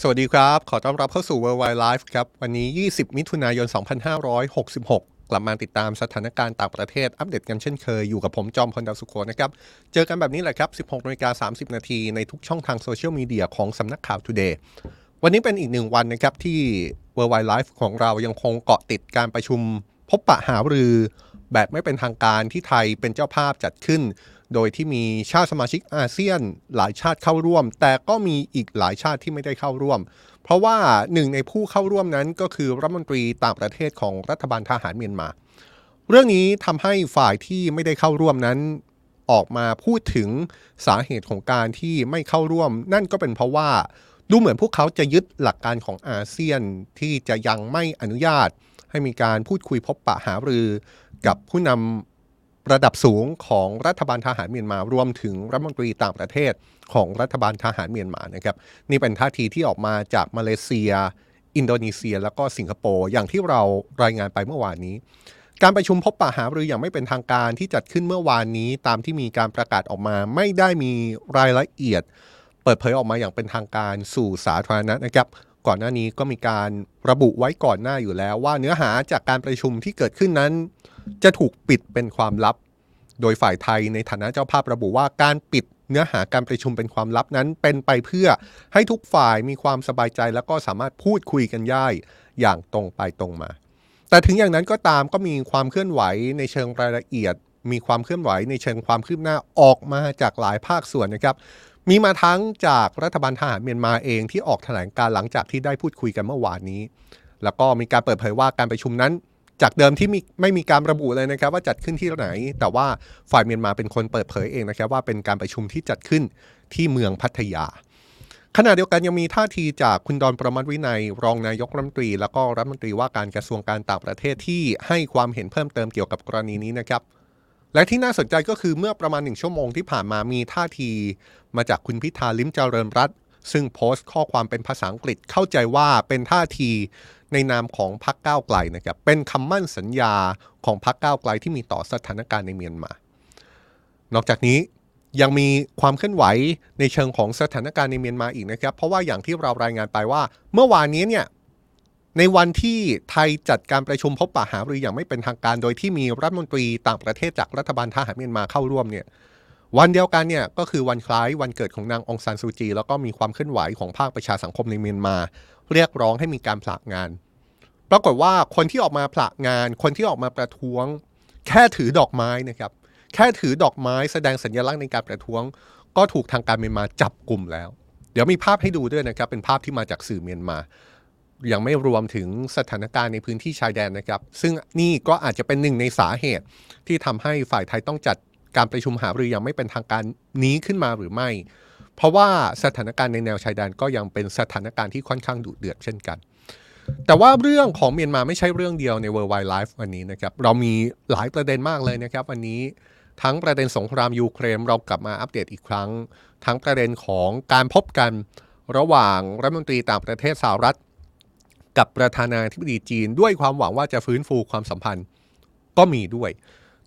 สวัสดีครับ ขอต้อนรับเข้าสู่ Worldwide Life ครับ วันนี้ 20 มิถุนายน 2566 กลับมาติดตามสถานการณ์ต่างประเทศอัปเดตกันเช่นเคย อยู่กับผมจอมพลดาวสุโขนะครับ เจอกันแบบนี้แหละครับ 16นาฬิกา30 นาทีในทุกช่องทางโซเชียลมีเดียของสำนักข่าว Today วันนี้เป็นอีกหนึ่งวันนะครับที่ Worldwide Life ของเรายังคงเกาะติดการประชุม พบปะหารือ แบบไม่เป็นทางการที่ไทยเป็นเจ้าภาพจัดขึ้น โดยที่มีชาติสมาชิกอาเซียนหลายชาติเข้าร่วม แต่ก็มีอีกหลายชาติที่ไม่ได้เข้าร่วม เพราะว่าหนึ่งในผู้เข้าร่วมนั้นก็คือรัฐมนตรีต่างประเทศของรัฐบาลทหารเมียนมา เรื่องนี้ทำให้ฝ่ายที่ไม่ได้เข้าร่วมนั้นออกมาพูดถึงสาเหตุของการที่ไม่เข้าร่วม นั่นก็เป็นเพราะว่าดูเหมือนพวกเขาจะยึดหลักการของอาเซียนที่จะยังไม่อนุญาต ให้มีการพูดคุยพบปะหารือ กับผู้นำ ระดับสูงของรัฐบาลทหารเมียนมารวมถึงรัฐมนตรีต่างประเทศของรัฐบาลทหารเมียนมานะครับนี่เป็นท่าทีที่ออกมาจากมาเลเซีย อินโดนีเซีย แล้วก็สิงคโปร์อย่างที่เรารายงานไปเมื่อวานนี้การประชุมพบปะหารืออย่างไม่เป็นทางการที่จัดขึ้นเมื่อวานนี้ ตามที่มีการประกาศออกมา ไม่ได้มีรายละเอียด เปิดเผยออกมาอย่างเป็นทางการสู่สาธารณะนะครับ ก่อนหน้านี้ก็มีการระบุไว้ก่อนหน้าอยู่แล้ว ว่าเนื้อหาจากการประชุมที่เกิดขึ้นนั้น จะถูกปิดเป็นความลับ โดยฝ่ายไทยในฐานะเจ้าภาพระบุว่าการปิดเนื้อหาการประชุมเป็นความลับนั้น เป็นไปเพื่อให้ทุกฝ่ายมีความสบายใจแล้วก็สามารถพูดคุยกันได้อย่างตรงไปตรงมา แต่ถึงอย่างนั้นก็ตามก็มีความเคลื่อนไหวในเชิงรายละเอียด มีความเคลื่อนไหวในเชิงความคืบหน้าออกมาจากหลายภาคส่วนนะครับมีมาทั้งจากรัฐบาลทหารเมียนมาเองที่ออกแถลงการหลังจากที่ได้พูดคุยกันเมื่อวานนี้ แล้วก็มีการเปิดเผยว่าการประชุมนั้น จากเดิมที่มีไม่มีการระบุเลยนะครับ ว่าจัดขึ้นที่ไหน แต่ว่าฝ่ายเมียนมาเป็นคนเปิดเผยเองนะครับ ว่าเป็นการประชุมที่จัดขึ้นที่เมืองพัทยาขณะเดียวกันยังมีท่าทีจากคุณดอนประมัติวินัย รองนายกรัฐมนตรี แล้วก็รัฐมนตรีว่าการกระทรวงการต่างประเทศที่ให้ความเห็นเพิ่มเติมเกี่ยวกับกรณีนี้นะครับ และที่น่าสนใจก็คือเมื่อประมาณหนึ่งชั่วโมงที่ผ่านมามีท่าทีมาจากคุณพิธาลิมเจริญรัตซึ่งโพสต์ข้อความเป็นภาษาอังกฤษเข้าใจว่าเป็นท่าที ในนามของพรรคก้าวไกลนะครับเป็นคำมั่นสัญญาของพรรคก้าวไกลที่มีต่อสถานการณ์ในเมียนมา นอกจากนี้ยังมีความเคลื่อนไหวในเชิงของสถานการณ์ในเมียนมาอีกนะครับ เพราะว่าอย่างที่เรารายงานไปว่า เมื่อวานนี้เนี่ยในวันที่ไทยจัดการประชุมพบปะหารืออย่างไม่เป็นทางการ โดยที่มีรัฐมนตรีต่างประเทศจากรัฐบาลทหารเมียนมาเข้าร่วมเนี่ยวันเดียวกันเนี่ยก็คือวันคล้ายวันเกิดของนางองซานซูจี แล้วก็มีความเคลื่อนไหวของภาคประชาสังคมในเมียนมา เรียกร้องให้มีการผลักงาน รากฏว่าคนที่ออกมาผลักงาน คนที่ออกมาประท้วง แค่ถือดอกไม้นะครับ แค่ถือดอกไม้แสดงสัญลักษณ์ในการประท้วง ก็ถูกทางการเมียนมาจับกลุ่มแล้ว เดี๋ยวมีภาพให้ดูด้วยนะครับ เป็นภาพที่มาจากสื่อเมียนมายังไม่รวมถึงสถานการณ์ในพื้นที่ชายแดนนะครับ ซึ่งนี่ก็อาจจะเป็นหนึ่งในสาเหตุ ที่ทำให้ฝ่ายไทยต้องจัดการประชุมหารืออย่างไม่เป็นทางการนี้ขึ้นมาหรือไม่ เพราะว่าสถานการณ์ในแนวชายแดนก็ยังเป็นสถานการณ์ที่ค่อนข้างดุเดือดเช่นกัน แต่ว่าเรื่องของเมียนมาไม่ใช่เรื่องเดียวใน World Wide Life วันนี้นะครับ เรามีหลายประเด็นมากเลยนะครับวันนี้ทั้งประเด็นสงครามยูเครนเรากลับมาอัปเดตอีกครั้ง ทั้งประเด็นของการพบกันระหว่างรัฐมนตรีต่างประเทศสหรัฐ กับประธานาธิบดีจีน ด้วยความหวังว่าจะฟื้นฟูความสัมพันธ์ก็มีด้วย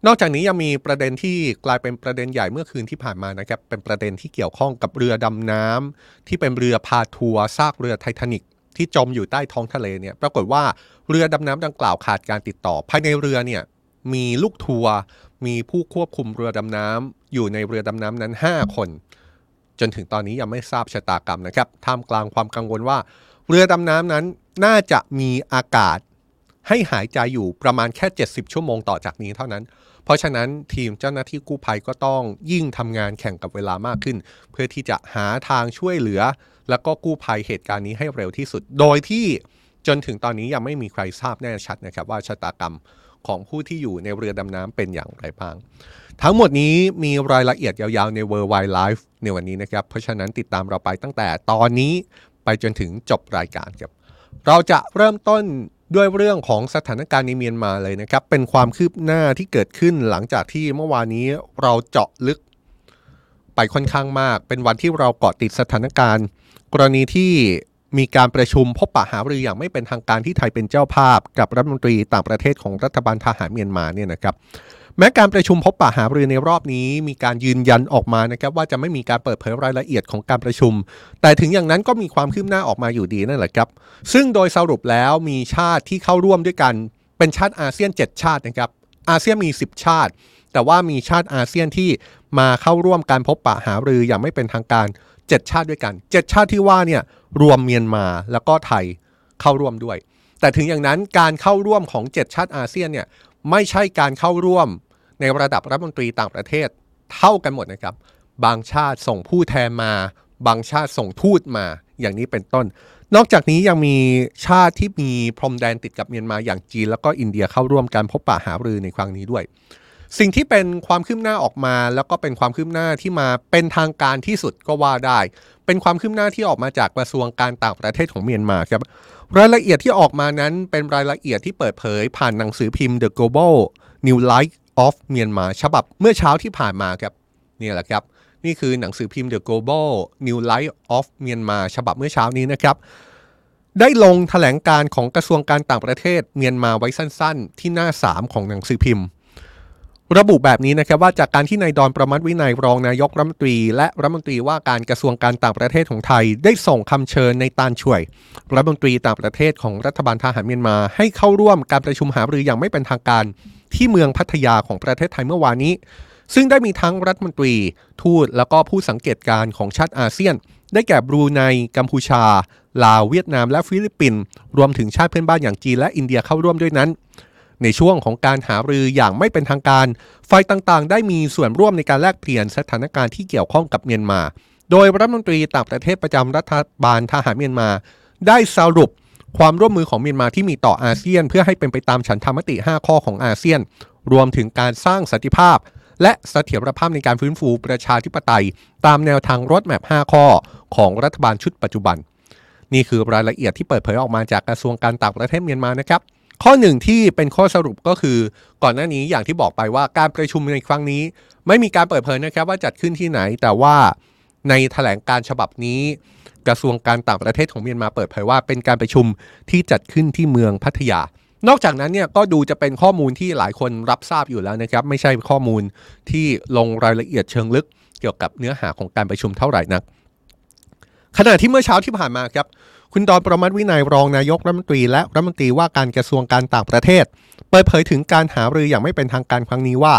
นอกจากนี้ยังมีประเด็นที่กลายเป็นประเด็นใหญ่เมื่อคืนที่ผ่านมานะครับเป็นประเด็นที่เกี่ยวข้องกับเรือดำน้ำที่เป็นเรือพาทัวร์ซากเรือไททานิก ที่จมอยู่ใต้ท้องทะเลเนี่ยปรากฏว่าเรือดำน้ำดังกล่าวขาดการติดต่อ ภายในเรือเนี่ยมีลูกทัวร์มีผู้ควบคุมเรือดำน้ำอยู่ในเรือดำน้ำนั้น 5 คน จนถึงตอนนี้ยังไม่ทราบชะตากรรมนะครับท่ามกลางความกังวลว่า เรือดำน้ำนั้นน่าจะมีอากาศให้หายใจอยู่ประมาณแค่ 70 ชั่วโมงต่อจากนี้เท่านั้น เพราะฉะนั้นทีมเจ้าหน้าที่กู้ภัยก็ต้องยิ่งทำงานแข่งกับเวลามากขึ้น เพื่อที่จะหาทางช่วยเหลือ แล้วก็กู้ภัยเหตุการณ์นี้ให้เร็วที่สุด โดยที่จนถึงตอนนี้ยังไม่มีใครทราบแน่ชัดนะครับว่าชะตากรรมของผู้ที่อยู่ในเรือดำน้ำเป็นอย่างไรบ้าง ทั้งหมดนี้มีรายละเอียดยาวๆ ใน World Wide Life ในวันนี้นะครับ เพราะฉะนั้นติดตามเราไปตั้งแต่ตอนนี้ไปจนถึงจบรายการครับ เราจะเริ่มต้นด้วยเรื่องของสถานการณ์ในเมียนมาเลยนะครับ เป็นความคืบหน้าที่เกิดขึ้นหลังจากที่เมื่อวานนี้เราเจาะลึกไปค่อนข้างมาก เป็นวันที่เราเกาะติดสถานการณ์ กรณีที่มีการประชุมพบปะหารืออย่างไม่เป็นทางการที่ไทยเป็นเจ้าภาพ กับรัฐมนตรีต่างประเทศของรัฐบาลทหารเมียนมาเนี่ยนะครับแม้การประชุมพบปะหารือในรอบนี้มีการยืนยันออกมานะครับว่าจะไม่มีการเปิดเผยรายละเอียดของการประชุม แต่ถึงอย่างนั้นก็มีความคืบหน้าออกมาอยู่ดีนั่นแหละครับ ซึ่งโดยสรุปแล้วมีชาติที่เข้าร่วมด้วยกันเป็นชาติอาเซียน 7 ชาตินะครับอาเซียนมี 10 ชาติ แต่ว่ามีชาติอาเซียนที่มาเข้าร่วมการพบปะหารืออย่างไม่เป็นทางการ 7 ชาติด้วยกัน 7 ชาติที่ว่าเนี่ยรวมเมียนมาแล้วก็ไทยเข้าร่วมด้วย แต่ถึงอย่างนั้นการเข้าร่วมของ 7 ชาติอาเซียนเนี่ยไม่ใช่การเข้าร่วมในระดับรัฐมนตรีต่างประเทศเท่ากันหมดนะครับ บางชาติส่งผู้แทนมา บางชาติส่งทูตมาอย่างนี้เป็นต้น นอกจากนี้ยังมีชาติที่มีพรมแดนติดกับเมียนมาอย่างจีน แล้วก็อินเดียเข้าร่วมการพบปะหารือในครั้งนี้ด้วย สิ่งที่เป็นความคืบหน้าออกมา แล้วก็เป็นความคืบหน้าที่มาเป็นทางการที่สุดก็ว่าได้ เป็นความคืบหน้าที่ออกมาจากกระทรวงการต่างประเทศของเมียนมาครับรายละเอียดที่ออกมานั้นเป็นรายละเอียดที่เปิดเผยผ่านหนังสือพิมพ์ The Global New Light of Myanmar ฉบับเมื่อเช้าที่ผ่านมาครับนี่แหละครับ นี่คือหนังสือพิมพ์ The Global New Light of Myanmar ฉบับเมื่อเช้านี้นะครับได้ลงถแถลงการของกระทรวงการต่างประเทศเมียนมาไว้สั้น ๆ ที่หน้า 3 ของหนังสือพิมพ์ ระบุแบบนี้นะครับว่าจากการที่นายดอนปรมัตถ์วินัยรองนายกรัฐมนตรี และรัฐมนตรีว่าการกระทรวงการต่างประเทศของไทย ได้ส่งคำเชิญนายตานส่วย รัฐมนตรีต่างประเทศของรัฐบาลทหารเมียนมา ให้เข้าร่วมการประชุมหารืออย่างไม่เป็นทางการที่เมืองพัทยาของประเทศไทยเมื่อวานนี้ ซึ่งได้มีทั้งรัฐมนตรี ทูตแล้วก็ผู้สังเกตการณ์ของชาติอาเซียน ได้แก่บรูไนกัมพูชา ลาวเวียดนามและฟิลิปปินส์รวมถึงชาติเพื่อนบ้านอย่างจีนและอินเดียเข้าร่วมด้วยนั้น ในช่วงของการหารืออย่างไม่เป็นทางการ ฝ่ายต่างๆ ได้มีส่วนร่วมในการแลกเปลี่ยนสถานการณ์ที่เกี่ยวข้องกับเมียนมา โดยรัฐมนตรีต่างประเทศประจำรัฐบาลทหารเมียนมา ได้สรุปความร่วมมือของเมียนมาที่มีต่ออาเซียน เพื่อให้เป็นไปตามฉันทามติ 5 ข้อของอาเซียน รวมถึงการสร้างสันติภาพ และเสถียรภาพในการฟื้นฟูประชาธิปไตย ตามแนวทางรถแมพ5ข้อของรัฐบาลชุดปัจจุบัน นี่คือรายละเอียดที่เปิดเผยออกมาจากกระทรวงการต่างประเทศเมียนมานะครับ ข้อหนึ่งที่เป็นข้อสรุปก็คือก่อนหน้านี้อย่างที่บอกไปว่าการประชุมในครั้งนี้ ไม่มีการเปิดเผยนะครับว่าจัดขึ้นที่ไหน แต่ว่าในแถลงการฉบับนี้ กระทรวงการต่างประเทศของเมียนมาเปิดเผยว่าเป็นการประชุมที่จัดขึ้นที่เมืองพัทยา นอกจากนั้นเนี่ยก็ดูจะเป็นข้อมูลที่หลายคนรับทราบอยู่แล้วนะครับ ไม่ใช่ข้อมูลที่ลงรายละเอียดเชิงลึกเกี่ยวกับเนื้อหาของการประชุมเท่าไหร่นักขณะที่เมื่อเช้าที่ผ่านมาครับ คุณดอนประมัติวินัยรองนายกรัฐมนตรีและรัฐมนตรีว่าการกระทรวงการต่างประเทศ เปิดเผยถึงการหารืออย่างไม่เป็นทางการครั้งนี้ว่า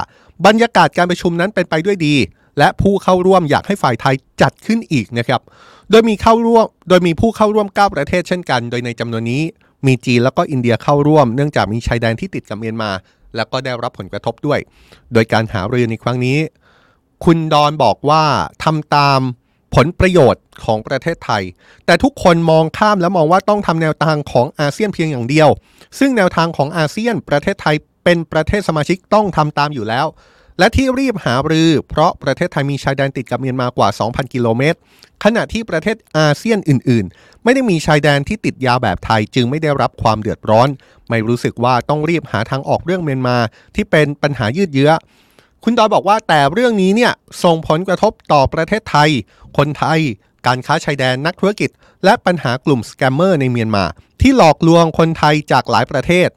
บรรยากาศการประชุมนั้นเป็นไปด้วยดี และผู้เข้าร่วมอยากให้ฝ่ายไทยจัดขึ้นอีกนะครับ โดยมีเข้าร่วมโดยมีผู้เข้าร่วม 9 ประเทศเช่นกัน โดยในจำนวนนี้มีจีนแล้วก็อินเดียเข้าร่วม เนื่องจากมีชายแดนที่ติดกับเมียนมา แล้วก็ได้รับผลกระทบด้วย โดยการหารือในครั้งนี้ คุณดอนบอกว่าทำตาม ผลประโยชน์ของประเทศไทย แต่ทุกคนมองข้ามและมองว่าต้องทำแนวทางของอาเซียนเพียงอย่างเดียว ซึ่งแนวทางของอาเซียนประเทศไทยเป็นประเทศสมาชิกต้องทำตามอยู่แล้ว และที่รีบหารือ เพราะประเทศไทยมีชายแดนติดกับเมียนมากว่า 2,000 กิโลเมตร ขณะที่ประเทศอาเซียนอื่น ๆ ไม่ได้มีชายแดนที่ติดยาวแบบไทยจึงไม่ได้รับความเดือดร้อน ไม่รู้สึกว่าต้องรีบหาทางออกเรื่องเมียนมาที่เป็นปัญหายืดเยื้อ คุณดอยบอกว่าแต่เรื่องนี้เนี่ยส่งผลกระทบต่อประเทศไทย คนไทย การค้าชายแดนนักธุรกิจ และปัญหากลุ่มสแกมเมอร์ในเมียนมา ที่หลอกลวงคนไทยจากหลายประเทศ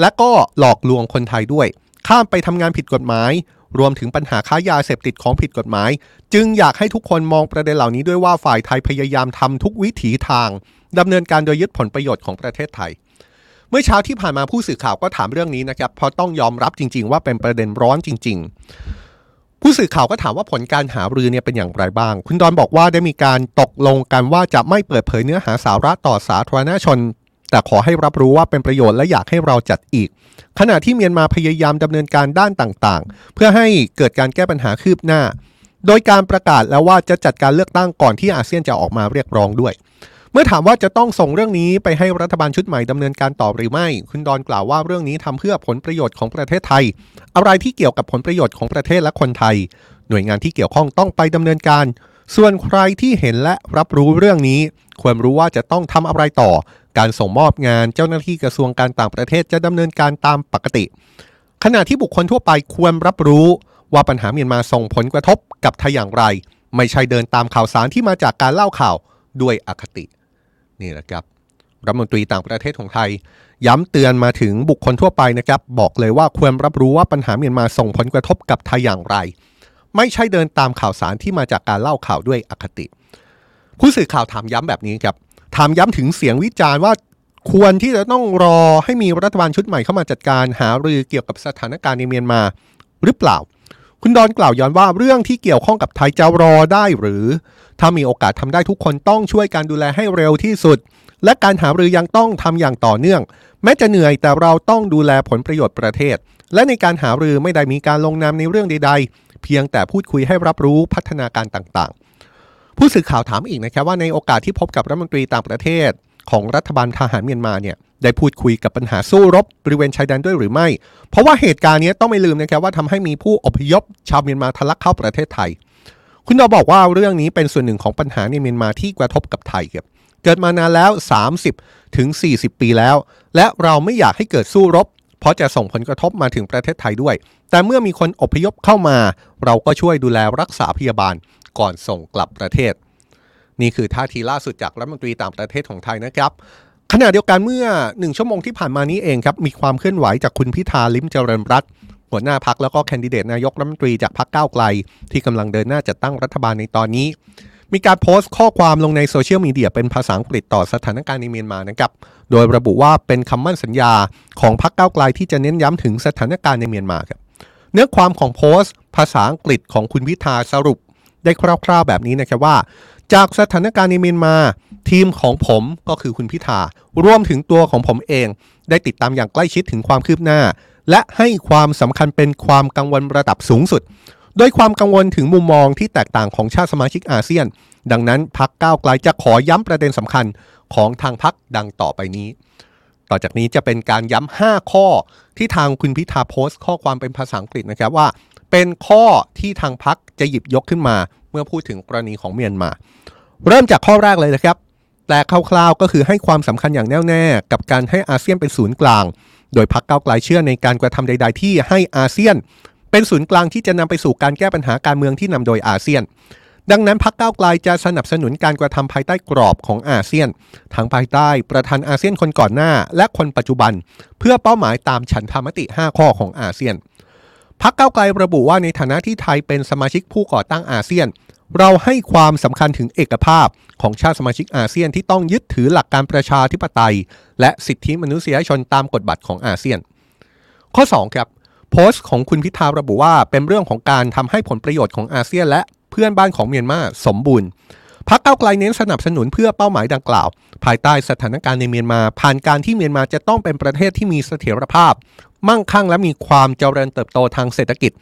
และก็หลอกลวงคนไทยด้วย ข้ามไปทำงานผิดกฎหมาย รวมถึงปัญหาค้ายาเสพติดของผิดกฎหมาย จึงอยากให้ทุกคนมองประเด็นเหล่านี้ด้วยว่าฝ่ายไทยพยายามทำทุกวิถีทางดำเนินการโดยยึดผลประโยชน์ของประเทศไทย เมื่อเช้าที่ผ่านมาผู้สื่อข่าวก็ถามเรื่องนี้นะครับเพราะต้องยอมรับจริง ๆ ว่าเป็นประเด็นร้อนจริง ๆ ผู้สื่อข่าวก็ถามว่าผลการหารือเนี่ยเป็นอย่างไรบ้าง คุณดอนบอกว่าได้มีการตกลงกันว่าจะไม่เปิดเผยเนื้อหาสาระต่อสาธารณชน แต่ขอให้รับรู้ว่าเป็นประโยชน์และอยากให้เราจัดอีก ขณะที่เมียนมาพยายามดำเนินการด้านต่างๆ เพื่อให้เกิดการแก้ปัญหาคืบหน้า โดยการประกาศแล้วว่าจะจัดการเลือกตั้งก่อนที่อาเซียนจะออกมาเรียกร้องด้วย เมื่อถามว่าจะต้องส่งเรื่องนี้ไปให้รัฐบาลชุดใหม่ดำเนินการต่อหรือไม่ คุณดอนกล่าวว่าเรื่องนี้ทำเพื่อผลประโยชน์ของประเทศไทย อะไรที่เกี่ยวกับผลประโยชน์ของประเทศและคนไทย หน่วยงานที่เกี่ยวข้องต้องไปดำเนินการ ส่วนใครที่เห็นและรับรู้เรื่องนี้ ควรรู้ว่าจะต้องทำอะไรต่อ การส่งมอบงานเจ้าหน้าที่กระทรวงการต่างประเทศจะดำเนินการตามปกติ ขณะที่บุคคลทั่วไปควรรับรู้ว่าปัญหาเมียนมาส่งผลกระทบกับไทยอย่างไร ไม่ใช่เดินตามข่าวสารที่มาจากการเล่าข่าวด้วยอคติ นี่แหละครับรัฐมนตรีต่างประเทศของไทย ย้ำเตือนมาถึงบุคคลทั่วไปนะครับ บอกเลยว่าควรรับรู้ว่าปัญหาเมียนมาส่งผลกระทบกับไทยอย่างไร ไม่ใช่เดินตามข่าวสารที่มาจากการเล่าข่าวด้วยอคติ ผู้สื่อข่าวถามย้ำแบบนี้ครับถามย้ำถึงเสียงวิจารณ์ว่าควรที่จะต้องรอให้มีรัฐบาลชุดใหม่เข้ามาจัดการหารือเกี่ยวกับสถานการณ์ในเมียนมาหรือเปล่า คุณดอนกล่าวย้อนว่าเรื่องที่เกี่ยวข้องกับไทยจะรอได้หรือ ถ้ามีโอกาสทำได้ทุกคนต้องช่วยการดูแลให้เร็วที่สุด และการหารือยังต้องทำอย่างต่อเนื่อง แม้จะเหนื่อยแต่เราต้องดูแลผลประโยชน์ประเทศ และในการหารือไม่ได้มีการลงนามในเรื่องใด ๆ เพียงแต่พูดคุยให้รับรู้พัฒนาการต่างๆ ผู้สื่อข่าวถามอีกนะครับว่าในโอกาสที่พบกับรัฐมนตรีต่างประเทศ ของรัฐบาลทหารเมียนมาเนี่ยได้พูดคุยกับปัญหาสู้รบบริเวณชายแดนด้วยหรือไม่ เพราะว่าเหตุการณ์นี้ต้องไม่ลืมนะครับว่าทำให้มีผู้อพยพชาวเมียนมาทะลักเข้าประเทศไทย คุณดอบอกว่าเรื่องนี้เป็นส่วนหนึ่งของปัญหาในเมียนมาที่กระทบกับไทยครับเกิดมานานแล้ว 30 ถึง 40 ปีแล้ว และเราไม่อยากให้เกิดสู้รบ เพราะจะส่งผลกระทบมาถึงประเทศไทยด้วย แต่เมื่อมีคนอพยพเข้ามา เราก็ช่วยดูแลรักษาพยาบาลก่อนส่งกลับประเทศ นี่คือท่าทีล่าสุดจากรัฐมนตรีต่างประเทศของไทยนะครับขณะเดียวกันเมื่อหนึ่งชั่วโมงที่ผ่านมานี้เองครับมีความเคลื่อนไหวจากคุณพิธาลิ้มเจริญรัตน์ หัวหน้าพรรคแล้วก็แคนดิเดตนายกรัฐมนตรีจากพรรคก้าวไกล ที่กำลังเดินหน้าจัดตั้งรัฐบาลในตอนนี้ มีการโพสต์ข้อความลงในโซเชียลมีเดียเป็นภาษาอังกฤษต่อสถานการณ์ในเมียนมานะครับ โดยระบุว่าเป็นคำมั่นสัญญาของพรรคก้าวไกลที่จะเน้นย้ำถึงสถานการณ์ในเมียนมาครับเนื้อความของโพสต์ ภาษาอังกฤษของคุณพิธาสรุปได้คร่าวๆแบบนี้นะครับว่า จากสถานการณ์ในเมียนมา ทีมของผมก็คือคุณพิธารวมถึงตัวของผมเอง ได้ติดตามอย่างใกล้ชิดถึงความคืบหน้า และให้ความสำคัญเป็นความกังวลระดับสูงสุด โดยความกังวลถึงมุมมองที่แตกต่างของชาติสมาชิกอาเซียน ดังนั้นพักก้าวไกลจะขอย้ำประเด็นสำคัญของทางพักดังต่อไปนี้ ต่อจากนี้จะเป็นการย้ำ5ข้อที่ทางคุณพิธาโพสต์ข้อความเป็นภาษาอังกฤษนะครับว่า เป็นข้อที่ทางพักจะหยิบยกขึ้นมาเมื่อพูดถึงกรณีของเมียนมา เริ่มจากข้อแรกเลยนะครับแต่คร่าวๆก็คือให้ความสำคัญอย่างแน่วแน่กับการให้อาเซียนเป็นศูนย์กลาง โดยพักเก้าไกลเชื่อในการกระทำใด ๆ ที่ให้อาเซียน เป็นศูนย์กลางที่จะนำไปสู่การแก้ปัญหาการเมืองที่นำโดยอาเซียน ดังนั้นพักเก้าไกลจะสนับสนุนการกระทำภายใต้กรอบของอาเซียนทั้งภายใต้ประธานอาเซียนคนก่อนหน้า และคนปัจจุบัน เพื่อเป้าหมายตามฉันธรรมติ 5 ข้อของอาเซียนพักเก้าไกลระบุว่าในฐานะที่ไทยเป็นสมาชิกผู้ก่อตั้งอาเซียน เราให้ความสำคัญถึงเอกภาพของชาติสมาชิกอาเซียนที่ต้องยึดถือหลักการประชาธิปไตย และสิทธิมนุษยชนตามกฎบัตรของอาเซียน ข้อ 2 ครับโพสต์ของคุณพิธาระบุว่าเป็นเรื่องของการทำให้ผลประโยชน์ของอาเซียน และเพื่อนบ้านของเมียนมาสมบูรณ์พักเก้าไกลเน้นสนับสนุนเพื่อเป้าหมายดังกล่าว ภายใต้สถานการณ์ในเมียนมา ผ่านการที่เมียนมาจะต้องเป็นประเทศที่มีเสถียรภาพมั่งคั่งและมีความเจริญเติบโตทางเศรษฐกิจ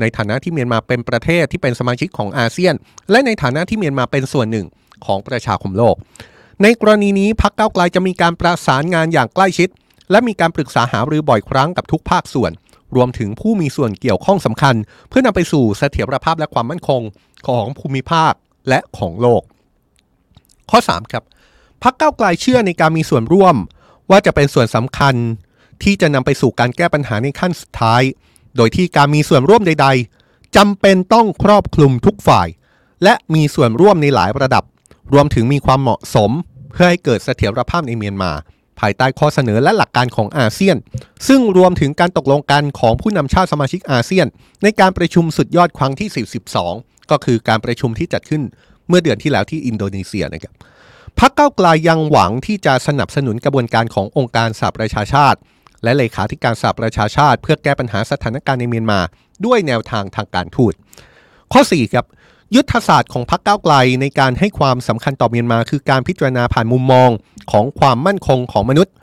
ในฐานะที่เมียนมาเป็นประเทศที่เป็นสมาชิกของอาเซียน และในฐานะที่เมียนมาเป็นส่วนหนึ่งของประชาคมโลก ในกรณีนี้พรรคเก้าไกลจะมีการประสานงานอย่างใกล้ชิด และมีการปรึกษาหารือบ่อยครั้งกับทุกภาคส่วน รวมถึงผู้มีส่วนเกี่ยวข้องสำคัญ เพื่อนำไปสู่เสถียรภาพและความมั่นคงของภูมิภาคและของโลก ข้อ 3 ครับพรรคเก้าไกลเชื่อในการมีส่วนร่วม ว่าจะเป็นส่วนสำคัญ ที่จะนำไปสู่การแก้ปัญหาในขั้นสุดท้าย โดยที่การมีส่วนร่วมใด ๆจำเป็นต้องครอบคลุมทุกฝ่าย และมีส่วนร่วมในหลายระดับ รวมถึงมีความเหมาะสม เพื่อให้เกิดเสถียรภาพในเมียนมา ภายใต้ข้อเสนอและหลักการของอาเซียน ซึ่งรวมถึงการตกลงกันของผู้นำชาติสมาชิกอาเซียน ในการประชุมสุดยอดครั้งที่ 42 ก็คือการประชุมที่จัดขึ้นเมื่อเดือนที่แล้วที่อินโดนีเซียนะครับพรรคเก้าไกลยยังหวังที่จะสนับสนุนกระบวนการขององค์การสหประชาชาติ และเลขาธิการสหประชาชาติ เพื่อแก้ปัญหาสถานการณ์ในเมียนมา ด้วยแนวทางทางการทูตข้อ4ครับยุทธศาสตร์ของพรรคก้าวไกลในการให้ความสำคัญต่อเมียนมา คือการพิจารณาผ่านมุมมองของความมั่นคงของมนุษย์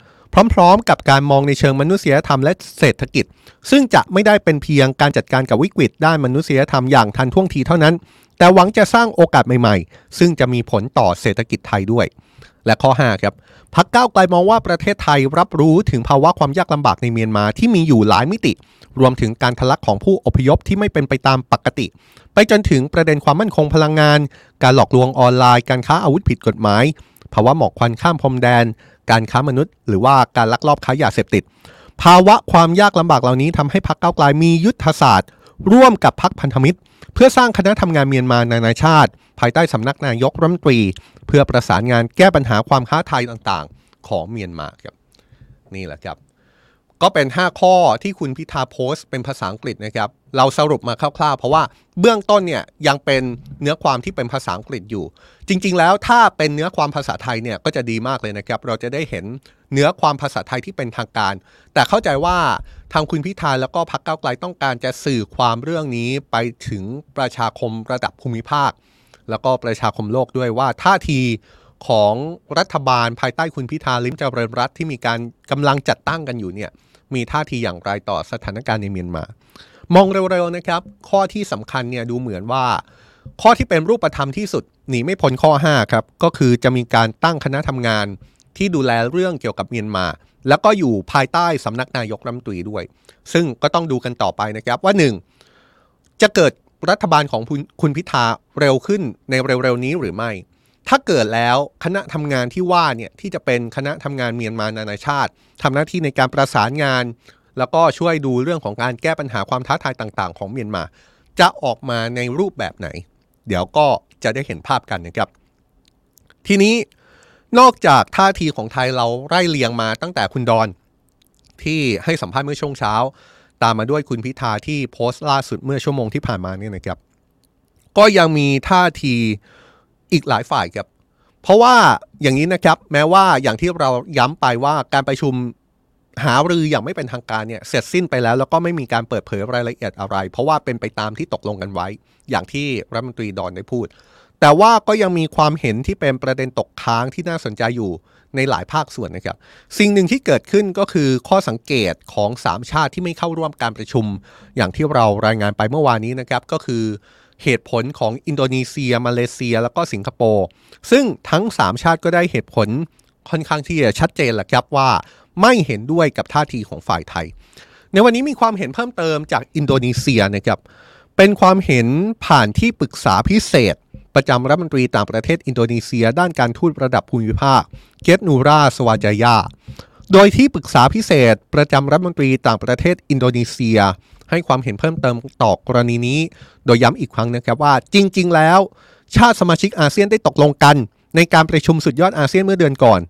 พร้อมๆ กับการมองในเชิงมนุษยธรรมและเศรษฐกิจ ซึ่งจะไม่ได้เป็นเพียงการจัดการกับวิกฤตด้านมนุษยธรรมอย่างทันท่วงทีเท่านั้น แต่หวังจะสร้างโอกาสใหม่ๆ ซึ่งจะมีผลต่อเศรษฐกิจไทยด้วย และข้อ5ครับพักก้าวไกลมองว่าประเทศไทยรับรู้ถึงภาวะความยากลำบากในเมียนมาที่มีอยู่หลายมิติ รวมถึงการทะลักของผู้อพยพที่ไม่เป็นไปตามปกติ ไปจนถึงประเด็นความมั่นคงพลังงาน การหลอกลวงออนไลน์ การค้าอาวุธผิดกฎหมาย ภาวะหมอกควันข้ามพรมแดน การค้ามนุษย์ หรือว่าการลักลอบค้ายาเสพติด ภาวะความยากลำบากเหล่านี้ทำให้พักเก้าไกลมียุทธศาสตร์ ร่วมกับพักพันธมิตร เพื่อสร้างคณะทำงานเมียนมานานาชาติ ภายใต้สำนักนายกรัฐมนตรี เพื่อประสานงานแก้ปัญหาความค้าไทยต่างๆ ของเมียนมาครับนี่แหละครับ ก็เป็น 5 ข้อที่คุณพิธาโพสต์เป็นภาษาอังกฤษนะครับ เราสรุปมาคร่าวๆ เพราะว่าเบื้องต้นเนี่ยยังเป็นเนื้อความที่เป็นภาษาอังกฤษอยู่ จริง ๆ แล้วถ้าเป็นเนื้อความภาษาไทยเนี่ยก็จะดีมากเลยนะครับ เราจะได้เห็นเนื้อความภาษาไทยที่เป็นทางการ แต่เข้าใจว่าทางคุณพิธาแล้วก็พรรคก้าวไกลต้องการจะสื่อความเรื่องนี้ไปถึงประชาคมระดับภูมิภาค แล้วก็ประชาคมโลกด้วยว่าท่าทีของรัฐบาลภายใต้คุณพิธาลิมเจริญรัฐที่มีการกำลังจัดตั้งกันอยู่เนี่ยมีท่าทีอย่างไรต่อสถานการณ์ในเมียนมา มองเร็วๆนะครับ ข้อที่สำคัญเนี่ยดูเหมือนว่า ข้อที่เป็นรูปธรรมที่สุดหนีไม่พ้นข้อ5ครับก็คือจะมีการตั้งคณะทำงานที่ดูแลเรื่องเกี่ยวกับเมียนมา แล้วก็อยู่ภายใต้สำนักนายกรัฐมนตรีด้วย ซึ่งก็ต้องดูกันต่อไปนะครับว่า 1. จะเกิด รัฐบาลของคุณพิธาเร็วขึ้นในเร็วๆนี้หรือไม่ ถ้าเกิดแล้วคณะทำงานที่ว่าเนี่ยที่จะเป็นคณะทำงานเมียนมานานาชาติทำหน้าที่ในการประสานงาน แล้วก็ช่วยดูเรื่องของการแก้ปัญหาความท้าทายต่างๆ ของเมียนมา จะออกมาในรูปแบบไหน เดี๋ยวก็จะได้เห็นภาพกันนะครับ ทีนี้นอกจากท่าทีของไทยเราไล่เลียงมาตั้งแต่คุณดอนที่ให้สัมภาษณ์เมื่อช่วงเช้า ตามมาด้วยคุณพิธาที่โพสต์ล่าสุดเมื่อชั่วโมงที่ผ่านมาเนี่ยนะครับ ก็ยังมีท่าทีอีกหลายฝ่ายครับ เพราะว่าอย่างนี้นะครับ แม้ว่าอย่างที่เราย้ำไปว่าการประชุมหารืออย่างไม่เป็นทางการเนี่ยเสร็จสิ้นไปแล้ว แล้วก็ไม่มีการเปิดเผยรายละเอียดอะไร เพราะว่าเป็นไปตามที่ตกลงกันไว้ อย่างที่รัฐมนตรีดอนได้พูด แต่ว่าก็ยังมีความเห็นที่เป็นประเด็นตกค้างที่น่าสนใจอยู่ ในหลายภาคส่วนนะครับ สิ่งหนึ่งที่เกิดขึ้นก็คือข้อสังเกตของ 3 ชาติที่ไม่เข้าร่วมการประชุม อย่างที่เรารายงานไปเมื่อวานนี้นะครับก็คือเหตุผลของอินโดนีเซีย มาเลเซีย แล้วก็สิงคโปร์ซึ่งทั้ง 3 ชาติก็ได้เหตุผลค่อนข้างที่จะชัดเจนแหละครับว่าไม่เห็นด้วยกับท่าทีของฝ่ายไทย ในวันนี้มีความเห็นเพิ่มเติมจากอินโดนีเซียนะครับเป็นความเห็นผ่านที่ปรึกษาพิเศษ ประจำรัฐมนตรีต่างประเทศอินโดนีเซีย ด้านการทูตระดับภูมิภาค เกตนูราสวาจายา โดยที่ปรึกษาพิเศษ ประจำรัฐมนตรีต่างประเทศอินโดนีเซีย ให้ความเห็นเพิ่มเติมต่อกรณีนี้ โดยย้ำอีกครั้งนะครับว่าจริง ๆ แล้ว ชาติสมาชิกอาเซียนได้ตกลงกัน ในการประชุมสุดยอดอาเซียนเมื่อเดือนก่อน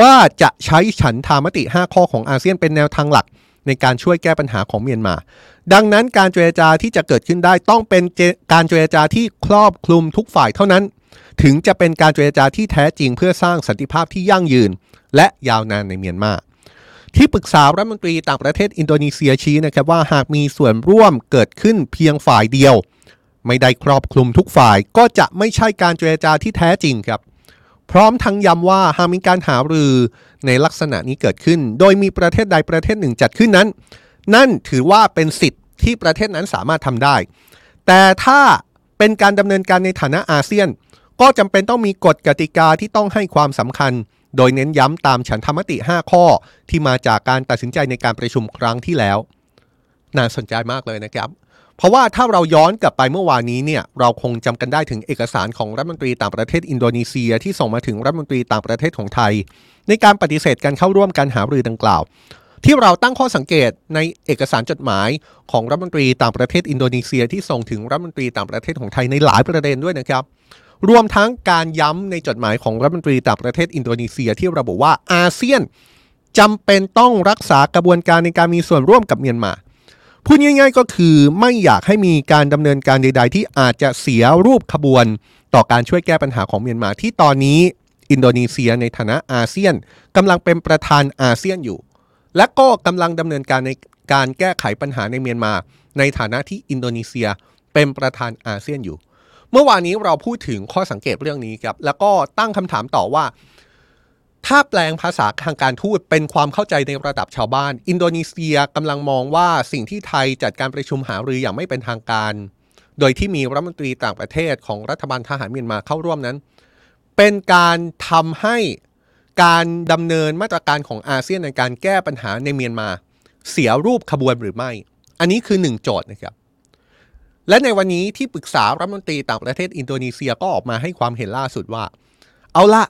ว่าจะใช้ฉันทามติ 5 ข้อของอาเซียนเป็นแนวทางหลัก ในการช่วยแก้ปัญหาของเมียนมา ดังนั้นการเจรจาที่จะเกิดขึ้นได้ต้องเป็นการเจรจาที่ครอบคลุมทุกฝ่ายเท่านั้น ถึงจะเป็นการเจรจาที่แท้จริงเพื่อสร้างสันติภาพที่ยั่งยืน และยาวนานในเมียนมาที่ปรึกษารัฐมนตรีต่างประเทศอินโดนีเซียชี้นะครับว่าหากมีส่วนร่วมเกิดขึ้นเพียงฝ่ายเดียว ไม่ได้ครอบคลุมทุกฝ่ายก็จะไม่ใช่การเจรจาที่แท้จริงครับ พร้อมทั้งย้ำว่าหากมีการหารือในลักษณะนี้เกิดขึ้น โดยมีประเทศใดประเทศหนึ่งจัดขึ้นนั้น นั่นถือว่าเป็นสิทธิ์ที่ประเทศนั้นสามารถทำได้ แต่ถ้าเป็นการดำเนินการในฐานะอาเซียน ก็จำเป็นต้องมีกฎกติกาที่ต้องให้ความสำคัญ โดยเน้นย้ำตามฉันธรรมติ 5 ข้อที่มาจากการตัดสินใจในการประชุมครั้งที่แล้ว น่าสนใจมากเลยนะครับ เพราะว่าถ้าเราย้อนกลับไปเมื่อวานนี้เนี่ยเราคงจำกันได้ถึงเอกสารของรัฐมนตรีต่างประเทศอินโดนีเซียที่ส่งมาถึงรัฐมนตรีต่างประเทศของไทย ในการปฏิเสธการเข้าร่วมการหารือดังกล่าว ที่เราตั้งข้อสังเกตในเอกสารจดหมายของรัฐมนตรีต่างประเทศอินโดนีเซียที่ส่งถึงรัฐมนตรีต่างประเทศของไทยในหลายประเด็นด้วยนะครับรวมทั้งการย้ำในจดหมายของรัฐมนตรีต่างประเทศอินโดนีเซียที่ระบุว่าอาเซียนจำเป็นต้องรักษากระบวนการในการมีส่วนร่วมกับเมียนมา พูดง่ายๆก็คือไม่อยากให้มีการดำเนินการใด ๆ ที่อาจจะเสียรูปขบวน ต่อการช่วยแก้ปัญหาของเมียนมาที่ตอนนี้ อินโดนีเซียในฐานะอาเซียนกำลังเป็นประธานอาเซียนอยู่ และก็กำลังดำเนินการในการแก้ไขปัญหาในเมียนมา ในฐานะที่อินโดนีเซียเป็นประธานอาเซียนอยู่ เมื่อวานนี้เราพูดถึงข้อสังเกตเรื่องนี้ครับแล้วก็ตั้งคำถามต่อว่า ถ้าแปลงภาษาทางการทูตเป็นความเข้าใจในระดับชาวบ้าน อินโดนีเซียกำลังมองว่าสิ่งที่ไทยจัดการประชุมหารืออย่างไม่เป็นทางการ โดยที่มีรัฐมนตรีต่างประเทศของรัฐบาลทหารเมียนมาเข้าร่วมนั้น เป็นการทำให้การดำเนินมาตรการของอาเซียนในการแก้ปัญหาในเมียนมา เสียรูปขบวนหรือไม่ อันนี้คือหนึ่งโจทย์นะครับและในวันนี้ที่ปรึกษารัฐมนตรีต่างประเทศอินโดนีเซียก็ออกมาให้ความเห็นล่าสุดว่า เอาละ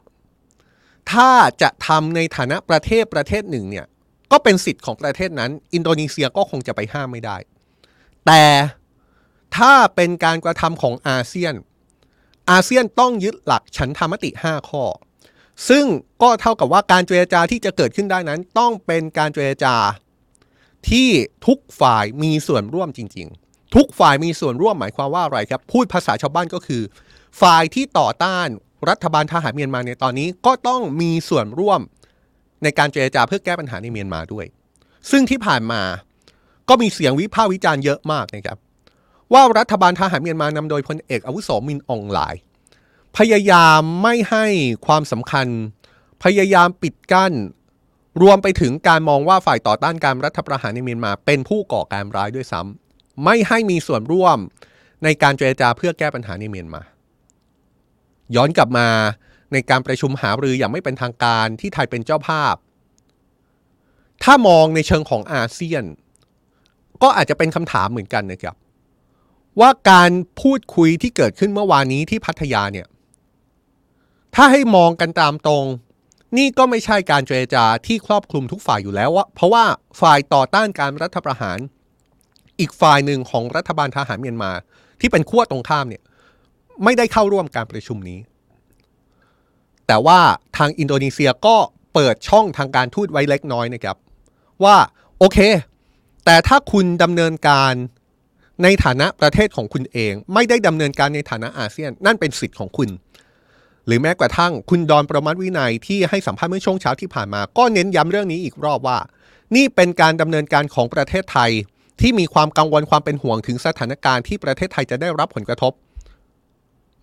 ถ้าจะทำในฐานะประเทศประเทศหนึ่งเนี่ยก็เป็นสิทธิ์ของประเทศนั้น อินโดนีเซียก็คงจะไปห้ามไม่ได้ แต่ถ้าเป็นการกระทำของอาเซียน อาเซียนต้องยึดหลักฉันธรรมติ 5 ข้อ ซึ่งก็เท่ากับว่าการเจรจาที่จะเกิดขึ้นได้นั้น ต้องเป็นการเจรจาที่ทุกฝ่ายมีส่วนร่วมจริง ๆ ทุกฝ่ายมีส่วนร่วมหมายความว่าอะไรครับ พูดภาษาชาวบ้านก็คือ ฝ่ายที่ต่อต้าน รัฐบาลทหารเมียนมาในตอนนี้ก็ต้องมีส่วนร่วมในการเจรจาเพื่อแก้ปัญหาในเมียนมาด้วย ซึ่งที่ผ่านมาก็มีเสียงวิพากษ์วิจารณ์เยอะมากนะครับว่ารัฐบาลทหารเมียนมานำโดยพลเอกอาวุโสมินอองหลาย พยายามไม่ให้ความสำคัญ พยายามปิดกั้น รวมไปถึงการมองว่าฝ่ายต่อต้านการรัฐประหารในเมียนมา เป็นผู้ก่อการร้ายด้วยซ้ำไม่ให้มีส่วนร่วมในการเจรจาเพื่อแก้ปัญหาในเมียนมา ย้อนกลับมาในการประชุมหารืออย่างไม่เป็นทางการที่ไทยเป็นเจ้าภาพ ถ้ามองในเชิงของอาเซียน ก็อาจจะเป็นคำถามเหมือนกันนะครับ ว่าการพูดคุยที่เกิดขึ้นเมื่อวานนี้ที่พัทยาเนี่ย ถ้าให้มองกันตามตรง นี่ก็ไม่ใช่การเจรจาที่ครอบคลุมทุกฝ่ายอยู่แล้วว่าเพราะว่าฝ่ายต่อต้านการรัฐประหาร อีกฝ่ายหนึ่งของรัฐบาลทหารเมียนมา ที่เป็นขั้วตรงข้ามเนี่ย ไม่ได้เข้าร่วมการประชุมนี้ แต่ว่าทางอินโดนีเซียก็เปิดช่องทางการทูตไว้เล็กน้อยนะครับ ว่าโอเค แต่ถ้าคุณดำเนินการในฐานะประเทศของคุณเอง ไม่ได้ดำเนินการในฐานะอาเซียน นั่นเป็นสิทธิ์ของคุณ หรือแม้กระทั่งคุณดอนประมัติวินัยที่ให้สัมภาษณ์เมื่อช่วงเช้าที่ผ่านมา ก็เน้นย้ำเรื่องนี้อีกรอบว่า นี่เป็นการดำเนินการของประเทศไทยที่มีความกังวลความเป็นห่วงถึงสถานการณ์ที่ประเทศไทยจะได้รับผลกระทบ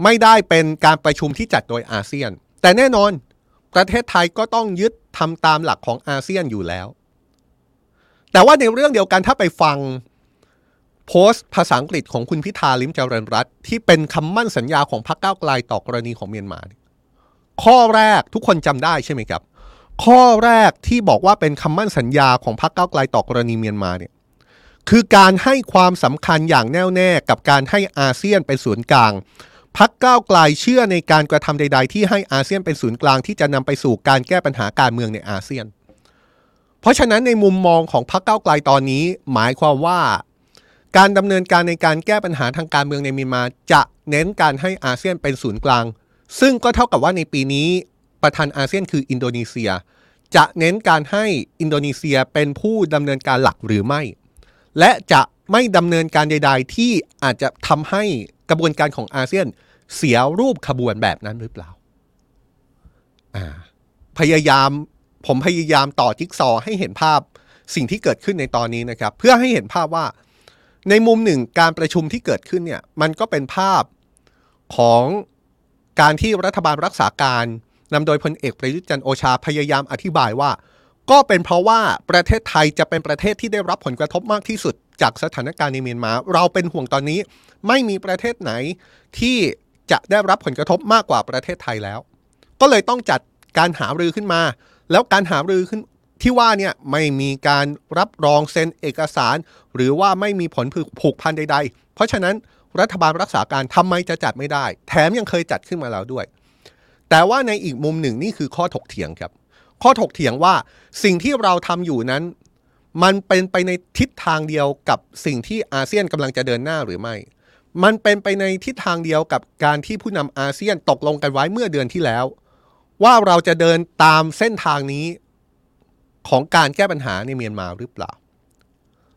ไม่ได้เป็นการประชุมที่จัดโดยอาเซียน แต่แน่นอนประเทศไทยก็ต้องยึดทำตามหลักของอาเซียนอยู่แล้ว แต่ว่าในเรื่องเดียวกันถ้าไปฟังโพสต์ภาษาอังกฤษของคุณพิธาลิมเจริญรัตที่เป็นคำมั่นสัญญาของพรรคก้าวไกลต่อกรณีของเมียนมา ข้อแรกทุกคนจำได้ใช่ไหมครับ ข้อแรกที่บอกว่าเป็นคำมั่นสัญญาของพรรคก้าวไกลต่อกรณีเมียนมาเนี่ยคือการให้ความสำคัญอย่างแน่วแน่กับการให้อาเซียนเป็นศูนย์กลาง พักก้าวไกลเชื่อในการกระทำใด ๆ ที่ให้อาเซียนเป็นศูนย์กลางที่จะนำไปสู่การแก้ปัญหาการเมืองในอาเซียน เพราะฉะนั้นในมุมมองของพรรคก้าวไกลตอนนี้ หมายความว่า การดำเนินการในการแก้ปัญหาทางการเมืองในมีมา จะเน้นการให้อาเซียนเป็นศูนย์กลาง ซึ่งก็เท่ากับว่าในปีนี้ประธานอาเซียนคืออินโดนีเซีย จะเน้นการให้อินโดนีเซียเป็นผู้ดำเนินการหลักหรือไม่ และจะไม่ดำเนินการใด ๆ ที่อาจจะทำให้กระบวนการของอาเซียนเสียรูปขบวนแบบนั้นหรือเปล่า อ่า พยายามผมพยายามต่อจิ๊กซอว์ให้เห็นภาพสิ่งที่เกิดขึ้นในตอนนี้นะครับ เพื่อให้เห็นภาพว่า ในมุมหนึ่งการประชุมที่เกิดขึ้นเนี่ย มันก็เป็นภาพของการที่รัฐบาลรักษาการนำโดยพลเอกประยุทธ์จันโอชาพยายามอธิบายว่า ก็เป็นเพราะว่าประเทศไทยจะเป็นประเทศที่ได้รับผลกระทบมากที่สุด จากสถานการณ์ในเมียนมา เราเป็นห่วงตอนนี้ ไม่มีประเทศไหนที่จะได้รับผลกระทบมากกว่าประเทศไทยแล้ว ก็เลยต้องจัดการหารือขึ้นมา แล้วการหารือขึ้นที่ว่าเนี่ยไม่มีการรับรองเซ็นเอกสาร หรือว่าไม่มีผลผูกพันใด ๆ เพราะฉะนั้นรัฐบาลรักษาการทำไมจะจัดไม่ได้ แถมยังเคยจัดขึ้นมาแล้วด้วย แต่ว่าในอีกมุมหนึ่งนี่คือข้อถกเถียงครับ ข้อถกเถียงว่าสิ่งที่เราทำอยู่นั้น มันเป็นไปในทิศทางเดียวกับสิ่งที่อาเซียนกำลังจะเดินหน้าหรือไม่ มันเป็นไปในทิศทางเดียวกับการที่ผู้นำอาเซียนตกลงกันไว้เมื่อเดือนที่แล้ว ว่าเราจะเดินตามเส้นทางนี้ของการแก้ปัญหาในเมียนมาหรือเปล่า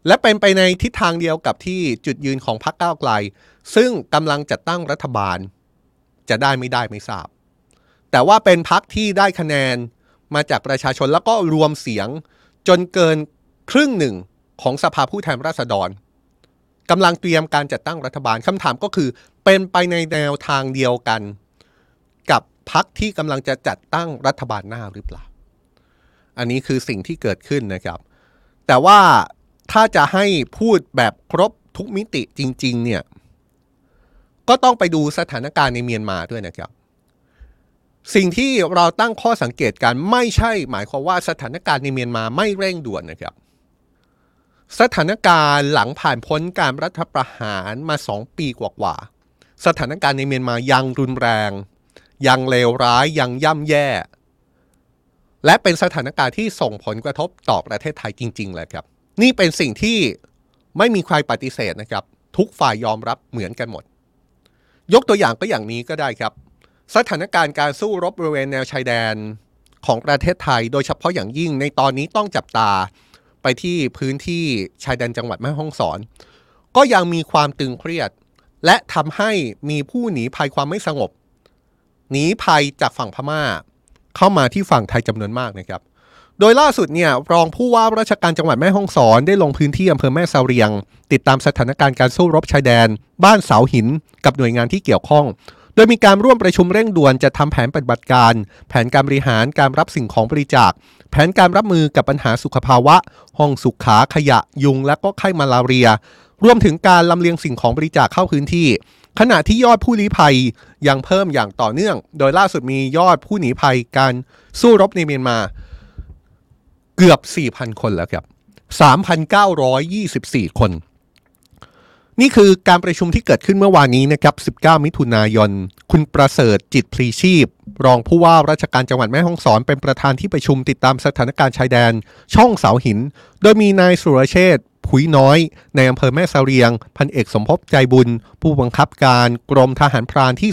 และเป็นไปในทิศทางเดียวกับที่จุดยืนของพรรคก้าวไกล ซึ่งกำลังจัดตั้งรัฐบาล จะได้ไม่ได้ไม่ทราบ แต่ว่าเป็นพรรคที่ได้คะแนน มาจากประชาชนแล้วก็รวมเสียงจนเกินครึ่งหนึ่งของสภาผู้แทนราษฎรกำลังเตรียมการจัดตั้งรัฐบาลคำถามก็คือ เป็นไปในแนวทางเดียวกัน กับพรรคที่กำลังจะจัดตั้งรัฐบาลหน้าหรือเปล่า อันนี้คือสิ่งที่เกิดขึ้นนะครับ แต่ว่าถ้าจะให้พูดแบบครบทุกมิติจริง ๆ เนี่ย ก็ต้องไปดูสถานการณ์ในเมียนมาด้วยนะครับ สิ่งที่เราตั้งข้อสังเกตกันไม่ใช่ หมายความว่าสถานการณ์ในเมียนมาไม่เร่งด่วนนะครับ สถานการณ์หลังผ่านพ้นการรัฐประหารมาสองปีกว่าๆสถานการณ์ในเมียนมายังรุนแรง ยังเลวร้ายยังย่ำแย่ และเป็นสถานการณ์ที่ส่งผลกระทบต่อประเทศไทยจริงๆเลยครับ นี่เป็นสิ่งที่ไม่มีใครปฏิเสธนะครับ ทุกฝ่ายยอมรับเหมือนกันหมด ยกตัวอย่างก็อย่างนี้ก็ได้ครับ สถานการณ์การสู้รบบริเวณแนวชายแดนของประเทศไทย โดยเฉพาะอย่างยิ่งในตอนนี้ต้องจับตาไปที่พื้นที่ชายแดนจังหวัดแม่ฮ่องสอน ก็ยังมีความตึงเครียด และทำให้มีผู้หนีภัยความไม่สงบหนีภัยจากฝั่งพม่า เข้ามาที่ฝั่งไทยจำนวนมากนะครับ โดยล่าสุดเนี่ยรองผู้ว่าราชการจังหวัดแม่ฮ่องสอนได้ลงพื้นที่อำเภอแม่เสาเรียง ติดตามสถานการณ์การสู้รบชายแดน บ้านเสาหิน กับหน่วยงานที่เกี่ยวข้อง โดยมีการร่วมประชุมเร่งด่วนจะทำแผนปฏิบัติการ แผนการบริหารการรับสิ่งของบริจาค แผนการรับมือกับปัญหาสุขภาวะ ห้องสุขาขยะ ยุง และก็ไข้มาลาเรีย รวมถึงการลำเลียงสิ่งของบริจาคเข้าพื้นที่ ขณะที่ยอดผู้ลี้ภัยยังเพิ่มอย่างต่อเนื่อง โดยล่าสุดมียอดผู้หนีภัยการสู้รบในเมียนมา เกือบ 4,000 คนแล้วครับ 3,924 คน นี่คือการประชุมที่เกิดขึ้นเมื่อวานนี้นะครับ 19 มิถุนายน คุณประเสริฐจิตพลีชีพ รองผู้ว่าราชการจังหวัดแม่ฮ่องสอนเป็นประธานที่ประชุมติดตามสถานการณ์ชายแดน ช่องเสาหิน โดยมีนายสุรเชษฐ์ผุยน้อย ในอำเภอแม่เสาเรียง พันเอกสมภพใจบุญ ผู้บังคับการกรมทหารพรานที่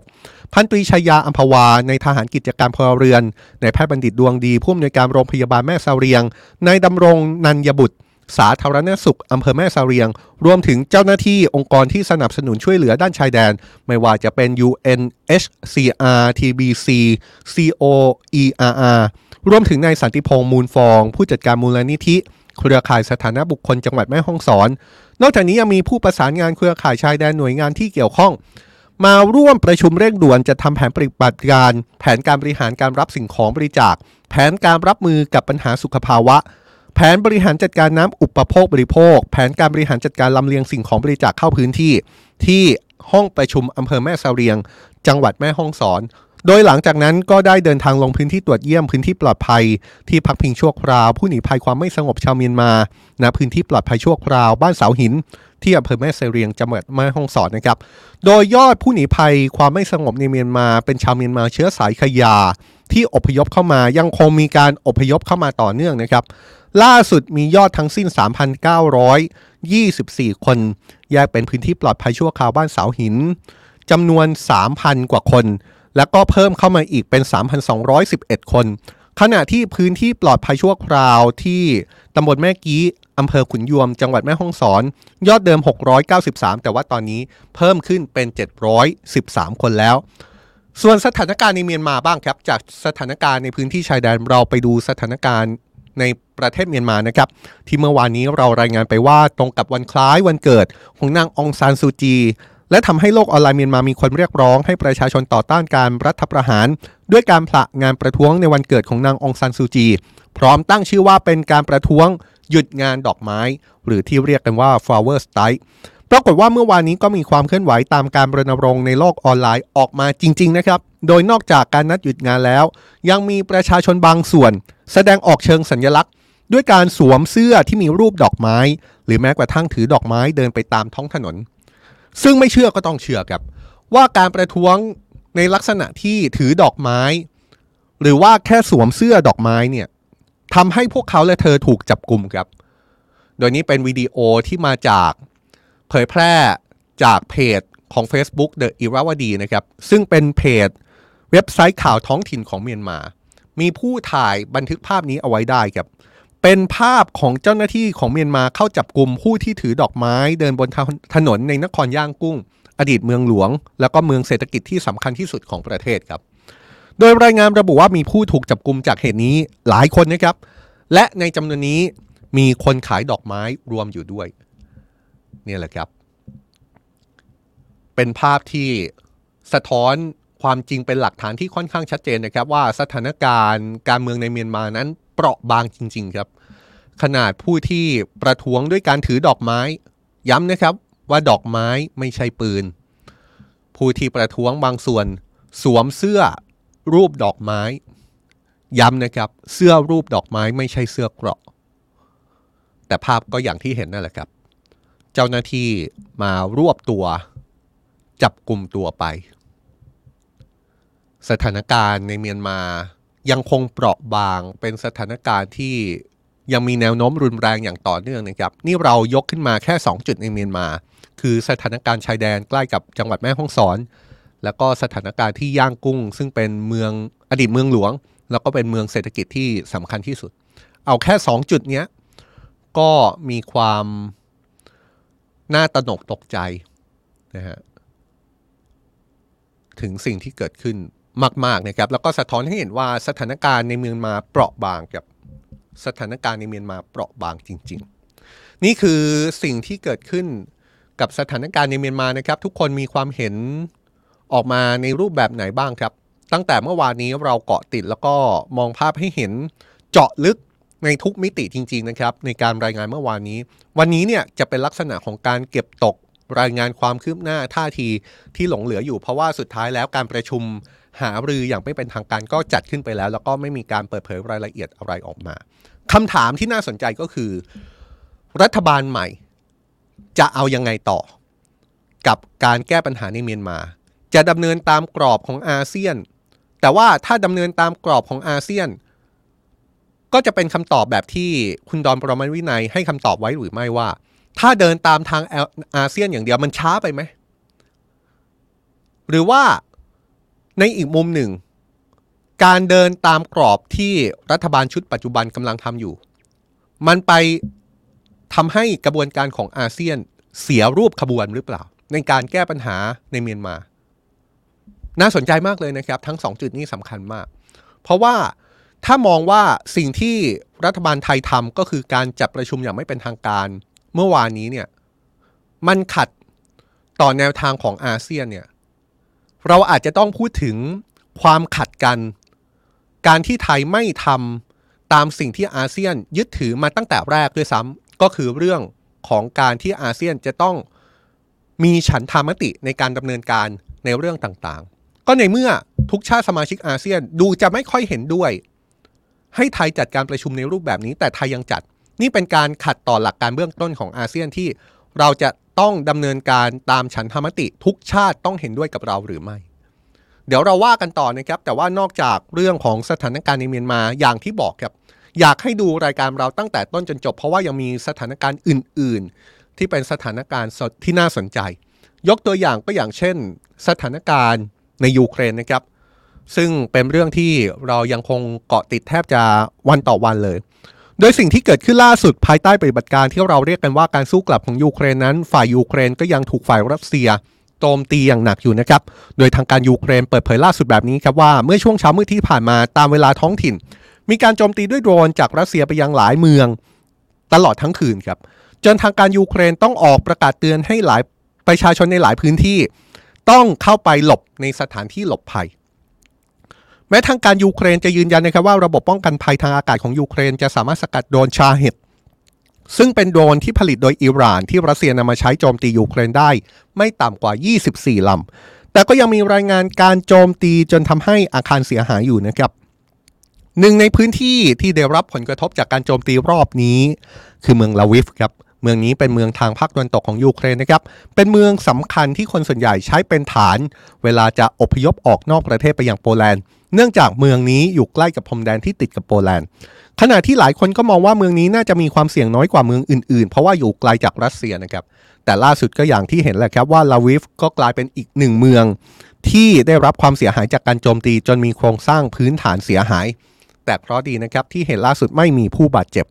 36 พันตรีชายาอัมพวา ในทหารกิจการพลเรือน ในแพทย์บัณฑิตดวงดีผู้อำนวยการโรงพยาบาลแม่เสาเรียง นายดำรงนันยบุตร สาธารณสุขอำเภอแม่เสาเรียง รวมถึงเจ้าหน้าที่องค์กรที่สนับสนุนช่วยเหลือด้านชายแดน ไม่ว่าจะเป็น UNHCR TBC COERR รวมถึงนายสันติพงษ์มูลฟอง ผู้จัดการมูลนิธิ เครือข่ายสถานะบุคคลจังหวัดแม่ฮ่องสอน นอกจากนี้ยังมีผู้ประสานงานเครือข่ายชายแดนหน่วยงานที่เกี่ยวข้องมาร่วมประชุมเร่งด่วนจะทำแผนปฏิบัติการ แผนการบริหารการรับสิ่งของบริจาค แผนการรับมือกับปัญหาสุขภาวะ แผนบริหารจัดการน้ำอุปโภคบริโภค แผนการบริหารจัดการลำเลียงสิ่งของบริจาคเข้าพื้นที่ ที่ห้องประชุมอำเภอแม่เสาเรียง จังหวัดแม่ฮ่องสอน โดยหลังจากนั้นก็ได้เดินทางลงพื้นที่ตรวจเยี่ยมพื้นที่ปลอดภัย ที่พักพิงชั่วคราว ผู้หนีภัยความไม่สงบชาวเมียนมาณพื้นที่ปลอดภัยชั่วคราวบ้านเสาหิน ที่อำเภอแม่เสาเรียงจังหวัดแม่ฮ่องสอนนะครับ โดยยอดผู้หนีภัยความไม่สงบในเมียนมา เป็นชาวเมียนมาเชื้อสายขยา ที่อพยพเข้ามายังคงมีการอพยพเข้ามาต่อเนื่องนะครับ ล่าสุดมียอดทั้งสิ้น 3,924 คน แยกเป็นพื้นที่ปลอดภัยชั่วคราวบ้านเสาหินจำนวน 3,000 กว่าคน แล้วก็เพิ่มเข้ามาอีกเป็น 3,211 คน ขณะที่พื้นที่ปลอดภัยชั่วคราวที่ตำบลแม่กี้อำเภอขุนยวม จังหวัดแม่ฮ่องสอน ยอดเดิม 693 แต่ว่าตอนนี้เพิ่มขึ้นเป็น 713 คนแล้ว ส่วนสถานการณ์ในเมียนมาบ้างครับ จากสถานการณ์ในพื้นที่ชายแดนเราไปดูสถานการณ์ใน ประเทศเมียนมานะครับที่เมื่อวานนี้เรารายงานไปว่าตรงกับวันคล้ายวันเกิดของนางองซานซูจี และทำให้โลกออนไลน์เมียนมามีคนเรียกร้องให้ประชาชนต่อต้านการรัฐประหาร ด้วยการผละงานประท้วงในวันเกิดของนางองซานซูจี พร้อมตั้งชื่อว่าเป็นการประท้วงหยุดงานดอกไม้ หรือที่เรียกกันว่า flower strike ปรากฏว่าเมื่อวานนี้ก็มีความเคลื่อนไหวตามการรณรงค์ในโลกออนไลน์ออกมาจริง ๆ นะครับ โดยนอกจากการนัดหยุดงานแล้ว ยังมีประชาชนบางส่วน แสดงออกเชิงสัญลักษณ์ ด้วยการสวมเสื้อที่มีรูปดอกไม้ หรือแม้กระทั่งถือดอกไม้เดินไปตามท้องถนน ซึ่งไม่เชื่อก็ต้องเชื่อครับ ว่าการประท้วงในลักษณะที่ถือดอกไม้ หรือว่าแค่สวมเสื้อดอกไม้เนี่ยทำให้พวกเขาและเธอถูกจับกลุ่มครับ โดยนี้เป็นวิดีโอที่มาจากเผยแพร่จากเพจของ Facebook The Irrawaddy นะครับ ซึ่งเป็นเพจเว็บไซต์ข่าวท้องถิ่นของเมียนมา มีผู้ถ่ายบันทึกภาพนี้เอาไว้ได้ครับ เป็นภาพของเจ้าหน้าที่ของเมียนมาเข้าจับกลุ่มผู้ที่ถือดอกไม้ เดินบนถนนในนครย่างกุ้ง อดีตเมืองหลวง แล้วก็เมืองเศรษฐกิจที่สำคัญที่สุดของประเทศครับ โดยรายงานระบุว่ามีผู้ถูกจับกลุ่มจากเหตุนี้หลายคนนะครับ และในจำนวนนี้มีคนขายดอกไม้รวมอยู่ด้วยนี่แหละครับ เป็นภาพที่สะท้อนความจริงเป็นหลักฐานที่ค่อนข้างชัดเจนนะครับ ว่าสถานการณ์การเมืองในเมียนมานั้น ราะบางจริง ๆ ครับ ขนาดผู้ที่ประท้วงด้วยการถือดอกไม้ ย้ำนะครับว่าดอกไม้ไม่ใช่ปืน ผู้ที่ประท้วงบางส่วน สวมเสื้อรูปดอกไม้ ย้ำนะครับ เสื้อรูปดอกไม้ไม่ใช่เสื้อเกราะ แต่ภาพก็อย่างที่เห็นนั่นแหละครับ เจ้าหน้าที่มารวบตัว จับกลุ่มตัวไป สถานการณ์ในเมียนมา ยังคงเปราะบางเป็นสถานการณ์ที่ยังมีแนวโน้มรุนแรงอย่างต่อเนื่องนะครับ นี่เรายกขึ้นมาแค่ 2 จุดในเมียนมา คือสถานการณ์ชายแดนใกล้กับจังหวัดแม่ฮ่องสอน แล้วก็สถานการณ์ที่ย่างกุ้ง ซึ่งเป็นเมืองอดีตเมืองหลวง แล้วก็เป็นเมืองเศรษฐกิจที่สำคัญที่สุด เอาแค่สองจุดเนี้ยก็มีความน่าตนกตกใจนะฮะถึงสิ่งที่เกิดขึ้น มากๆนะครับแล้วก็สะท้อนให้เห็นว่าสถานการณ์ในเมียนมาเปราะบางกับสถานการณ์ในเมียนมาเปราะบางจริง ๆ นี่คือสิ่งที่เกิดขึ้นกับสถานการณ์ในเมียนมานะครับ ทุกคนมีความเห็นออกมาในรูปแบบไหนบ้างครับ ตั้งแต่เมื่อวานนี้เราเกาะติดแล้วก็มองภาพให้เห็นเจาะลึกในทุกมิติจริง ๆ นะครับ ในการรายงานเมื่อวานนี้ วันนี้เนี่ยจะเป็นลักษณะของการเก็บตกรายงานความคืบหน้าท่าทีที่หลงเหลืออยู่เพราะว่าสุดท้ายแล้วการประชุม หารืออย่างไม่เป็นทางการก็จัดขึ้นไปแล้ว แล้วก็ไม่มีการเปิดเผยรายละเอียดอะไรออกมาคำถามที่น่าสนใจก็คือ รัฐบาลใหม่ จะเอายังไงต่อ กับการแก้ปัญหาในเมียนมา จะดำเนินตามกรอบของอาเซียน แต่ว่าถ้าดำเนินตามกรอบของอาเซียน ก็จะเป็นคำตอบแบบที่คุณดอนปรมัวินัยให้คำตอบไว้หรือไม่ว่า ถ้าเดินตามทางอาเซียนอย่างเดียวมันช้าไปไหมหรือว่า ในอีกมุมหนึ่ง การเดินตามกรอบที่รัฐบาลชุดปัจจุบันกำลังทำอยู่ มันไปทำให้กระบวนการของอาเซียนเสียรูปขบวนหรือเปล่า ในการแก้ปัญหาในเมียนมา น่าสนใจมากเลยนะครับ ทั้งสองจุดนี้สำคัญมาก เพราะว่าถ้ามองว่าสิ่งที่รัฐบาลไทยทำก็คือการจัดประชุมอย่างไม่เป็นทางการ เมื่อวานนี้เนี่ยมันขัดต่อแนวทางของอาเซียนเนี่ย เราอาจจะต้องพูดถึงความขัดกัน การที่ไทยไม่ทำตามสิ่งที่อาเซียนยึดถือมาตั้งแต่แรกด้วยซ้ำก็คือเรื่องของการที่อาเซียนจะต้องมีฉันทามติในการดำเนินการในเรื่องต่างๆ ก็ในเมื่อทุกชาติสมาชิกอาเซียนดูจะไม่ค่อยเห็นด้วย ให้ไทยจัดการประชุมในรูปแบบนี้ แต่ไทยยังจัด นี่เป็นการขัดต่อหลักการเบื้องต้นของอาเซียนที่เราจะ ต้องดำเนินการตามฉันธรรมติทุกชาติต้องเห็นด้วยกับเราหรือไม่ เดี๋ยวเราว่ากันต่อนะครับ แต่ว่านอกจากเรื่องของสถานการณ์ในเมียนมาอย่างที่บอกครับ อยากให้ดูรายการเราตั้งแต่ต้นจนจบ เพราะว่ายังมีสถานการณ์อื่น ๆ ที่เป็นสถานการณ์ที่น่าสนใจ ยกตัวอย่างก็อย่างเช่น สถานการณ์ในยูเครนนะครับ ซึ่งเป็นเรื่องที่เรายังคงเกาะติดแทบจะวันต่อวันเลย โดยสิ่งที่เกิดขึ้นล่าสุดภายใต้ปฏิบัติการที่เราเรียกกันว่าการสู้กลับของยูเครนนั้น ฝ่ายยูเครนก็ยังถูกฝ่ายรัสเซียโจมตีอย่างหนักอยู่นะครับ โดยทางการยูเครนเปิดเผยล่าสุดแบบนี้ครับว่าเมื่อช่วงเช้ามืดที่ผ่านมาตามเวลาท้องถิ่น มีการโจมตีด้วยโดรนจากรัสเซียไปยังหลายเมือง ตลอดทั้งคืนครับจนทางการยูเครนต้องออกประกาศเตือนให้หลายประชาชนในหลายพื้นที่ ต้องเข้าไปหลบในสถานที่หลบภัย แม้ทางการยูเครนจะยืนยันนะครับว่าระบบป้องกันภัยทางอากาศของยูเครนจะสามารถสกัดโดรนชาเฮตซึ่งเป็นโดรนที่ผลิตโดยอิหร่านที่รัสเซียนำมาใช้โจมตียูเครนได้ ไม่ต่ำกว่า 24 ลำ แต่ก็ยังมีรายงานการโจมตีจนทำให้อาคารเสียหายอยู่นะครับหนึ่งในพื้นที่ที่ได้รับผลกระทบจากการโจมตีรอบนี้ คือเมืองลวิฟครับเมืองนี้เป็นเมืองทางภาคตะวันตกของยูเครนนะครับ เป็นเมืองสำคัญที่คนส่วนใหญ่ใช้เป็นฐาน เวลาจะอพยพออกนอกประเทศไปยังโปแลนด์ เนื่องจากเมืองนี้อยู่ใกล้กับพรมแดนที่ติดกับโปแลนด์ ขณะที่หลายคนก็มองว่าเมืองนี้น่าจะมีความเสี่ยงน้อยกว่าเมืองอื่นๆ เพราะว่าอยู่ไกลจากรัสเซียนะครับ แต่ล่าสุดก็อย่างที่เห็นแหละครับว่าลาวิฟก็กลายเป็นอีกหนึ่งเมืองที่ได้รับความเสียหายจากการโจมตีจนมีโครงสร้างพื้นฐานเสียหาย แต่เคราะห์ดีนะครับที่เห็นล่าสุดไม่มีผู้บาดเจ็บ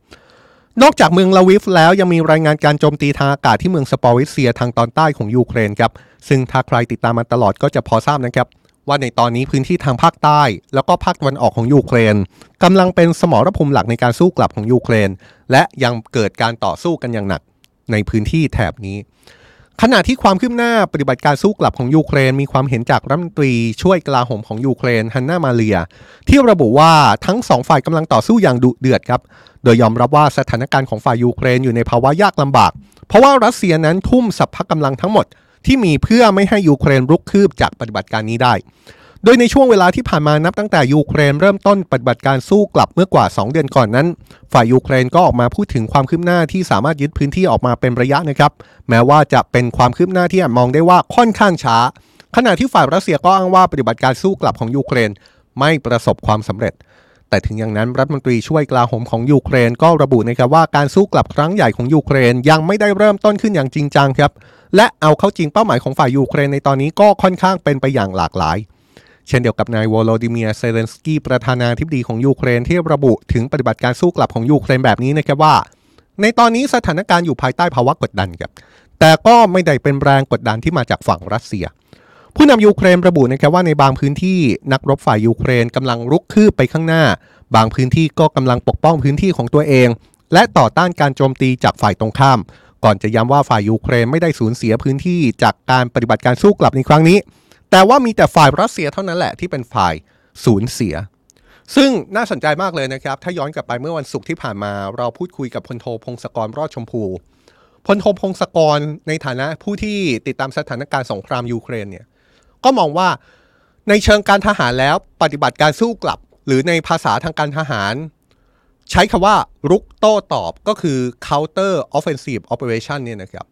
นอกจากเมืองลวิฟแล้วยังมีรายงานการโจมตีทางอากาศที่เมืองซาปอริซเซียทางตอนใต้ของยูเครนครับ ซึ่งถ้าใครติดตามมาตลอดก็จะพอทราบนะครับ ว่าในตอนนี้พื้นที่ทางภาคใต้ แล้วก็ภาคตะวันออกของยูเครนกำลังเป็นสมรภูมิหลักในการสู้กลับของยูเครน และยังเกิดการต่อสู้กันอย่างหนักในพื้นที่แถบนี้ ขณะที่ความคืบหน้าปฏิบัติการสู้กลับของยูเครน มีความเห็นจากรัฐมนตรีช่วยกลาโหมของยูเครนฮันนามาเลียร์ ที่ระบุว่าทั้งสองฝ่ายกำลังต่อสู้อย่างดุเดือดครับโดยยอมรับว่าสถานการณ์ของฝ่ายยูเครนอยู่ในภาวะยากลำบาก เพราะว่ารัสเซียนั้นทุ่มสรรพกำลังทั้งหมด ที่มีเพื่อไม่ให้ยูเครนรุกคืบจากปฏิบัติการนี้ได้ โดยในช่วงเวลาที่ผ่านมานับตั้งแต่ยูเครนเริ่มต้นปฏิบัติการสู้กลับเมื่อกว่า 2 เดือนก่อนนั้น ฝ่ายยูเครนก็ออกมาพูดถึงความคืบหน้าที่สามารถยึดพื้นที่ออกมาเป็นระยะนะครับ แม้ว่าจะเป็นความคืบหน้าที่มองได้ว่าค่อนข้างช้า ขณะที่ฝ่ายรัสเซียก็อ้างว่าปฏิบัติการสู้กลับของยูเครนไม่ประสบความสำเร็จ แต่ถึงอย่างนั้นรัฐมนตรีช่วยกลาโหมของยูเครนก็ระบุนะครับว่าการสู้กลับครั้งใหญ่ของยูเครนยังไม่ได้เริ่มต้นขึ้นอย่างจริงจังครับและเอาเข้าจริงเป้าหมายของฝ่ายยูเครนในตอนนี้ก็ค่อนข้างเป็นไปอย่างหลากหลาย เช่นเดียวกับนายโวโลดิเมียร์ เซเลนสกี้ประธานาธิบดีของยูเครนที่ระบุถึงปฏิบัติการสู้กลับของยูเครนแบบนี้นะครับว่า ในตอนนี้สถานการณ์อยู่ภายใต้ภาวะกดดันครับแต่ก็ไม่ได้เป็นแรงกดดันที่มาจากฝั่งรัสเซีย ผู้นำยูเครนระบุนะครับว่าในบางพื้นที่นักรบฝ่ายยูเครนกำลังรุกคืบไปข้างหน้า บางพื้นที่ก็กำลังปกป้องพื้นที่ของตัวเอง และต่อต้านการโจมตีจากฝ่ายตรงข้าม ก่อนจะย้ำว่าฝ่ายยูเครนไม่ได้สูญเสียพื้นที่จากการปฏิบัติการสู้กลับในครั้งนี้ แต่ว่ามีแต่ฝ่ายรัสเซียเท่านั้นแหละที่เป็นฝ่ายสูญเสีย ซึ่งน่าสนใจมากเลยนะครับ ถ้าย้อนกลับไปเมื่อวันศุกร์ที่ผ่านมา เราพูดคุยกับพลโทพงศกรรอดชมพูพลโทพงศกรในฐานะผู้ที่ติดตามสถานการณ์สงครามยูเครนเนี่ย ก็มองว่าในเชิงการทหารแล้วปฏิบัติการสู้กลับ หรือในภาษาทางการทหาร ใช้คำว่ารุกโต้ตอบก็คือ counter offensive operation เนี่ยนะครับ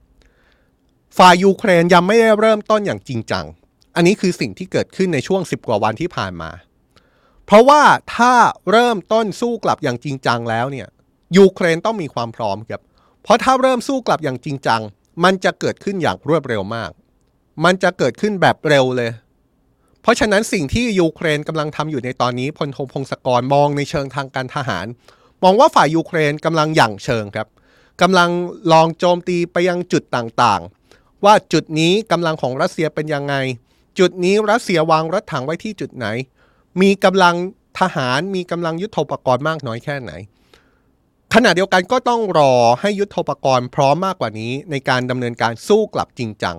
ฝ่ายยูเครนยังไม่ได้เริ่มต้นอย่างจริงจัง อันนี้คือสิ่งที่เกิดขึ้นในช่วง 10 กว่าวันที่ผ่านมา เพราะว่าถ้าเริ่มต้นสู้กลับอย่างจริงจังแล้วเนี่ยยูเครนต้องมีความพร้อมครับ เพราะถ้าเริ่มสู้กลับอย่างจริงจัง มันจะเกิดขึ้นอย่างรวดเร็วมาก มันจะเกิดขึ้นแบบเร็วเลย เพราะฉะนั้นสิ่งที่ยูเครนกำลังทำอยู่ในตอนนี้พลโทพงศกรมองในเชิงทางการทหาร มองว่าฝ่ายยูเครนกำลังหยั่งเชิงครับกำลังลองโจมตีไปยังจุดต่างๆ ว่าจุดนี้กำลังของรัสเซียเป็นยังไง จุดนี้รัสเซียวางรถถังไว้ที่จุดไหน มีกำลังทหารมีกำลังยุทโธปกรณ์มากน้อยแค่ไหนขณะเดียวกันก็ต้องรอให้ยุทธปกรณ์พร้อมมากกว่านี้ในการดำเนินการสู้กลับจริงจัง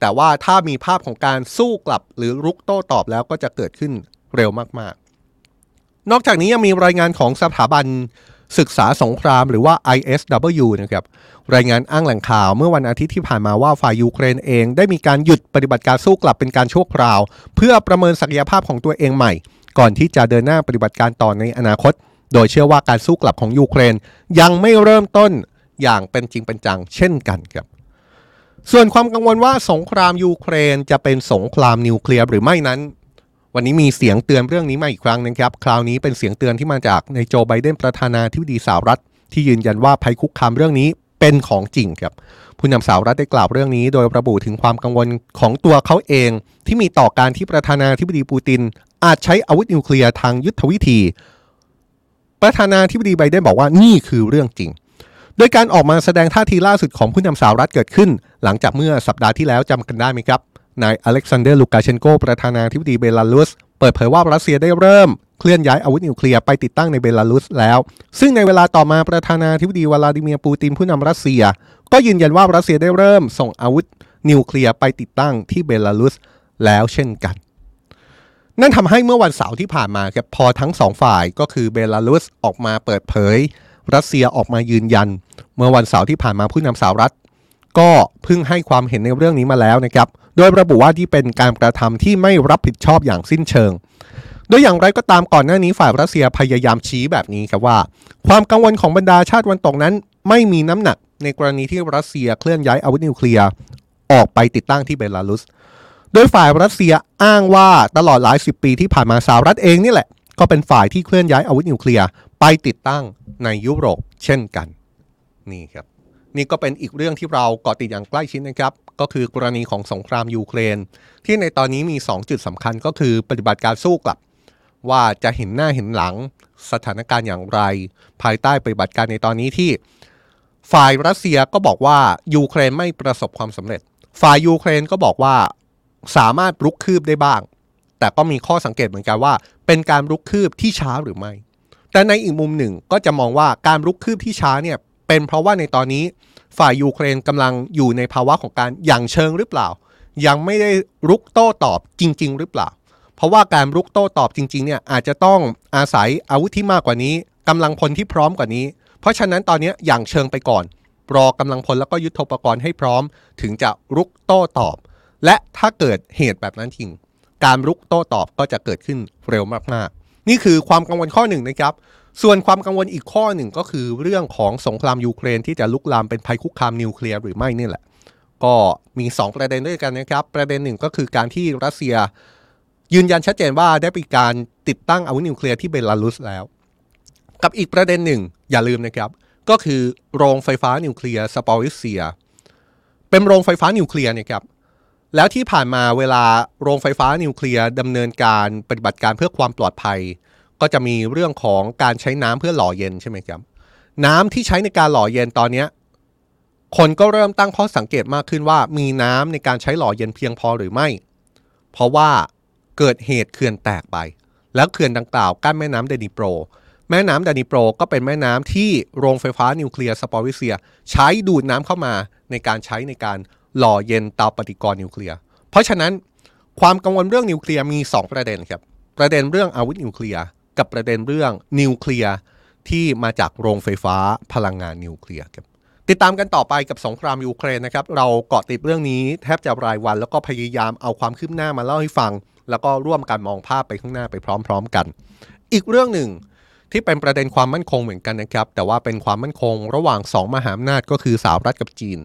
แต่ว่าถ้ามีภาพของการสู้กลับหรือรุกโต้ตอบแล้วก็จะเกิดขึ้นเร็วมากๆ นอกจากนี้ยังมีรายงานของสถาบันศึกษาสงครามหรือว่า ISW นะครับรายงานอ้างแหล่งข่าวเมื่อวันอาทิตย์ที่ผ่านมาว่าฝ่ายยูเครนเอง ได้มีการหยุดปฏิบัติการสู้กลับเป็นการชั่วคราว เพื่อประเมินศักยภาพของตัวเองใหม่ ก่อนที่จะเดินหน้าปฏิบัติการต่อในอนาคต โดยเชื่อว่าการสู้กลับของยูเครน ยังไม่เริ่มต้นอย่างเป็นจริงเป็นจังเช่นกันครับ ส่วนความกังวลว่าสงครามยูเครนจะเป็นสงครามนิวเคลียร์หรือไม่นั้น วันนี้มีเสียงเตือนเรื่องนี้มาอีกครั้งนะครับ คราวนี้เป็นเสียงเตือนที่มาจากในโจไบเดนประธานาธิบดีสหรัฐ ที่ยืนยันว่าภัยคุกคามเรื่องนี้เป็นของจริงครับ ผู้นำสหรัฐได้กล่าวเรื่องนี้ โดยระบุถึงความกังวลของตัวเขาเอง ที่มีต่อการที่ประธานาธิบดีปูติน อาจใช้อาวุธนิวเคลียร์ทางยุทธวิธี ประธานาธิบดีไบเดนบอกว่านี่คือเรื่องจริง โดยการออกมาแสดงท่าทีล่าสุดของผู้นำสหรัฐเกิดขึ้นหลังจากเมื่อสัปดาห์ที่แล้วจำกันได้ไหมครับ นายอเล็กซานเดอร์ลูกาเชนโกประธานาธิบดีเบลารุส เปิดเผยว่ารัสเซียได้เริ่มเคลื่อนย้ายอาวุธนิวเคลียร์ไปติดตั้งในเบลารุสแล้ว ซึ่งในเวลาต่อมาประธานาธิบดีวลาดิเมียร์ปูตินผู้นำรัสเซีย ก็ยืนยันว่ารัสเซียได้เริ่มส่งอาวุธนิวเคลียร์ไปติดตั้งที่เบลารุสแล้วเช่นกัน นั่นทำให้เมื่อวันเสาร์ที่ผ่านมาครับพอทั้งสองฝ่ายก็คือเบลารุสออกมาเปิดเผย รัสเซียออกมายืนยัน เมื่อวันเสาร์ที่ผ่านมาผู้นำสหรัฐ ก็เพิ่งให้ความเห็นในเรื่องนี้มาแล้วนะครับ โดยระบุว่าที่เป็นการกระทำที่ไม่รับผิดชอบอย่างสิ้นเชิง โดยอย่างไรก็ตามก่อนหน้านี้ฝ่ายรัสเซียพยายามชี้แบบนี้ครับว่า ความกังวลของบรรดาชาติวันตกนั้น ไม่มีน้ำหนักในกรณีที่รัสเซียเคลื่อนย้ายอาวุธนิวเคลียร์ออกไปติดตั้งที่เบลารุส โดยฝ่ายรัสเซียอ้างว่าตลอดหลายสิบปีที่ผ่านมาสหรัฐเองนี่แหละ ก็เป็นฝ่ายที่เคลื่อนย้ายอาวุธนิวเคลียร์ไปติดตั้งในยุโรปเช่นกัน นี่ครับ นี่ก็เป็นอีกเรื่องที่เราเกาะติดอย่างใกล้ชิดนะครับ ก็คือกรณีของสงครามยูเครน ที่ในตอนนี้มี 2 จุดสำคัญก็คือปฏิบัติการสู้กลับ ว่าจะเห็นหน้าเห็นหลังสถานการณ์อย่างไร ภายใต้ปฏิบัติการในตอนนี้ที่ ฝ่ายรัสเซียก็บอกว่ายูเครนไม่ประสบความสำเร็จ ฝ่ายยูเครนก็บอกว่าสามารถรุกคืบได้บ้าง แต่ก็มีข้อสังเกตเหมือนกันว่า เป็นการรุกคืบที่ช้าหรือไม่ แต่ในอีกมุมหนึ่งก็จะมองว่าการรุกคืบที่ช้าเนี่ย เป็นเพราะว่าในตอนนี้ฝ่ายยูเครนกำลังอยู่ในภาวะของการอย่างเชิงหรือเปล่า ยังไม่ได้รุกโต้ตอบจริง ๆ หรือเปล่า เพราะว่าการรุกโต้ตอบจริงๆเนี่ยอาจจะต้องอาศัยอาวุธที่มากกว่านี้กำลังพลที่พร้อมกว่านี้ เพราะฉะนั้นตอนนี้อย่างเชิงไปก่อน รอกำลังพลแล้วก็ยุทธปกรณ์ให้พร้อม ถึงจะรุกโต้ตอบ และถ้าเกิดเหตุแบบนั้นจริง การรุกโต้ตอบก็จะเกิดขึ้นเร็วมากๆนี่คือความกังวลข้อหนึ่งนะครับ ส่วนความกังวลอีกข้อหนึ่งก็คือเรื่องของสงครามยูเครนที่จะลุกลามเป็นภัยคุกคามนิวเคลียร์หรือไม่นี่แหละ ก็มี 2 ประเด็นด้วยกันนะครับ ประเด็นหนึ่งก็คือการที่รัสเซีย ยืนยันชัดเจนว่าได้มีการติดตั้งอาวุธนิวเคลียร์ที่เบลารุสแล้ว กับอีกประเด็นหนึ่งอย่าลืมนะครับ ก็คือโรงไฟฟ้านิวเคลียร์ซาปอริซเซีย เป็นโรงไฟฟ้านิวเคลียร์นะครับแล้วที่ผ่านมาเวลาโรงไฟฟ้านิวเคลียร์ดำเนินการปฏิบัติการเพื่อความปลอดภัย ก็จะมีเรื่องของการใช้น้ำเพื่อหล่อเย็นใช่ไหมครับ น้ำที่ใช้ในการหล่อเย็นตอนนี้คนก็เริ่มตั้งข้อสังเกตมากขึ้นว่า มีน้ำในการใช้หล่อเย็นเพียงพอหรือไม่ เพราะว่าเกิดเหตุเขื่อนแตกไป แล้วเขื่อนดังกล่าวกั้นแม่น้ำเดนิโปร แม่น้ำเดนิโปรก็เป็นแม่น้ำที่โรงไฟฟ้านิวเคลียร์ซาปอริซเซีย ใช้ดูดน้ำเข้ามาในการใช้ในการหล่อเย็นเตาปฏิกรณ์นิวเคลียร์ เพราะฉะนั้นความกังวลเรื่องนิวเคลียร์มี 2 ประเด็นครับ ประเด็นเรื่องอาวุธนิวเคลียร์ กับประเด็นเรื่องนิวเคลียร์ที่มาจากโรงไฟฟ้าพลังงานนิวเคลียร์ครับติดตามกันต่อไปกับสงครามยูเครนนะครับ เราเกาะติดเรื่องนี้แทบจะรายวัน แล้วก็พยายามเอาความคืบหน้ามาเล่าให้ฟัง แล้วก็ร่วมกันมองภาพไปข้างหน้าไปพร้อม ๆกัน อีกเรื่องหนึ่งที่เป็นประเด็นความมั่นคงเหมือนกันนะครับ แต่ว่าเป็นความมั่นคงระหว่าง 2 มหาอำนาจก็คือสหรัฐกับจีน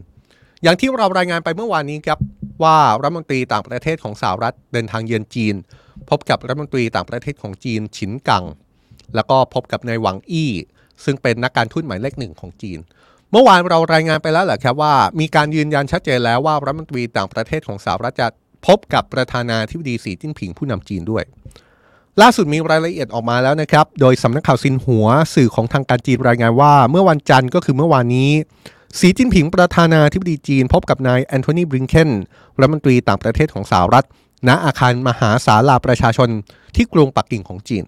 อย่างที่เรารายงานไปเมื่อวานนี้ครับว่ารัฐมนตรีต่างประเทศของสหรัฐเดินทางเยือนจีน พบกับรัฐมนตรีต่างประเทศของจีนฉินกัง แล้วก็พบกับนายหวังอี้ ซึ่งเป็นนักการทูตหมายเลขหนึ่งของจีน เมื่อวานเรารายงานไปแล้วแหละครับว่า มีการยืนยันชัดเจนแล้วว่ารัฐมนตรีต่างประเทศของสหรัฐจะพบกับประธานาธิบดีสีจิ้นผิงผู้นำจีนด้วย ล่าสุดมีรายละเอียดออกมาแล้วนะครับ โดยสำนักข่าวซินหัวสื่อของทางการจีนรายงานว่า เมื่อวันจันทร์ก็คือเมื่อวานนี้สีจิ้นผิงประธานาธิบดีจีน พบกับนายแอนโทนีบริงเคนรัฐมนตรีต่างประเทศของสหรัฐ ณอาคารมหาศาลาประชาชนที่กรุงปักกิ่งของจีน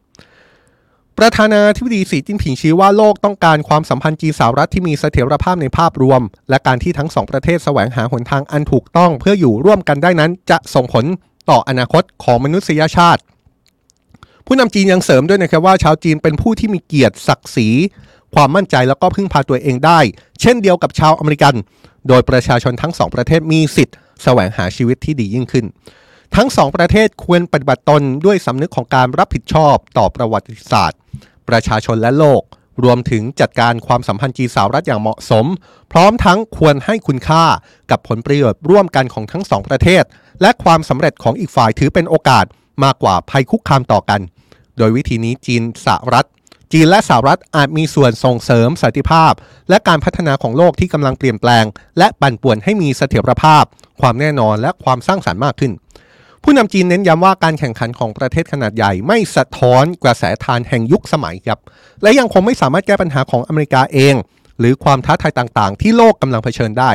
ประธานาธิบดีสีจิ้นผิงชี้ว่าโลกต้องการความสัมพันธ์จีนสหรัฐที่มีเสถียรภาพในภาพรวม และการที่ทั้งสองประเทศแสวงหาหนทางอันถูกต้องเพื่ออยู่ร่วมกันได้นั้น จะส่งผลต่ออนาคตของมนุษยชาติ ผู้นำจีนยังเสริมด้วยนะครับว่าชาวจีนเป็นผู้ที่มีเกียรติศักดิ์ศรีความมั่นใจแล้วก็พึ่งพาตัวเองได้ เช่นเดียวกับชาวอเมริกัน โดยประชาชนทั้งสองประเทศมีสิทธิ์แสวงหาชีวิตที่ดียิ่งขึ้น ทั้งสองประเทศควรปฏิบัติตนด้วยสำนึกของการรับผิดชอบต่อประวัติศาสตร์ ประชาชนและโลก รวมถึงจัดการความสัมพันธ์จีนสหรัฐอย่างเหมาะสม พร้อมทั้งควรให้คุณค่ากับผลประโยชน์ร่วมกันของทั้งสองประเทศ และความสำเร็จของอีกฝ่ายถือเป็นโอกาสมากกว่าภัยคุกคามต่อกัน โดยวิธีนี้จีนสหรัฐ จีนและสหรัฐอาจมีส่วนส่งเสริมสันติภาพ และการพัฒนาของโลกที่กำลังเปลี่ยนแปลง และปั่นป่วนให้มีเสถียรภาพ ความแน่นอนและความสร้างสรรค์มากขึ้น ผู้นำจีนเน้นย้ำว่าการแข่งขันของประเทศขนาดใหญ่ ไม่สะท้อนกระแสทานแห่งยุคสมัยครับ และยังคงไม่สามารถแก้ปัญหาของอเมริกาเอง หรือความท้าทายต่างๆ ที่โลกกำลังเผชิญได้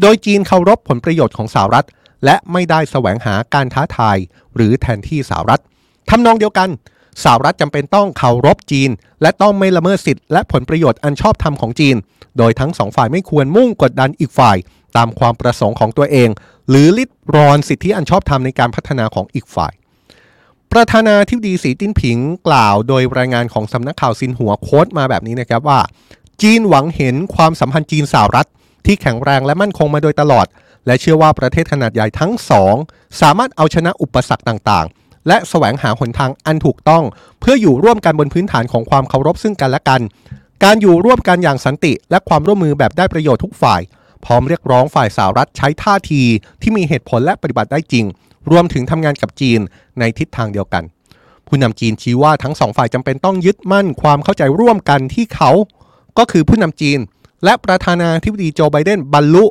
โดยจีนเคารพผลประโยชน์ของสหรัฐ และไม่ได้แสวงหาการท้าทาย หรือแทนที่สหรัฐทำนองเดียวกันสหรัฐจำเป็นต้องเคารพจีน และต้องไม่ละเมิดสิทธิ์และผลประโยชน์อันชอบธรรมของจีน โดยทั้งสองฝ่ายไม่ควรมุ่งกดดันอีกฝ่าย ตามความประสงค์ของตัวเอง หรือลิดรอนสิทธิอันชอบธรรมในการพัฒนาของอีกฝ่าย ประธานาธิบดีสีจิ้นผิงกล่าวโดยรายงานของสำนักข่าวซินหัวโค้ดมาแบบนี้นะครับว่า จีนหวังเห็นความสัมพันธ์จีนสหรัฐ ที่แข็งแรงและมั่นคงมาโดยตลอด และเชื่อว่าประเทศขนาดใหญ่ทั้งสอง สามารถเอาชนะอุปสรรคต่างๆ และแสวงหาหนทางอันถูกต้อง เพื่ออยู่ร่วมกันบนพื้นฐานของความเคารพซึ่งกันและกัน การอยู่ร่วมกันอย่างสันติ และความร่วมมือแบบได้ประโยชน์ทุกฝ่าย พร้อมเรียกร้องฝ่ายสหรัฐใช้ท่าทีที่มีเหตุผลและปฏิบัติได้จริง รวมถึงทำงานกับจีนในทิศทางเดียวกัน ผู้นำจีนชี้ว่าทั้งสองฝ่ายจำเป็นต้องยึดมั่นความเข้าใจร่วมกันที่เขา ก็คือผู้นำจีน และประธานาธิบดีโจไบเดนบรรลุ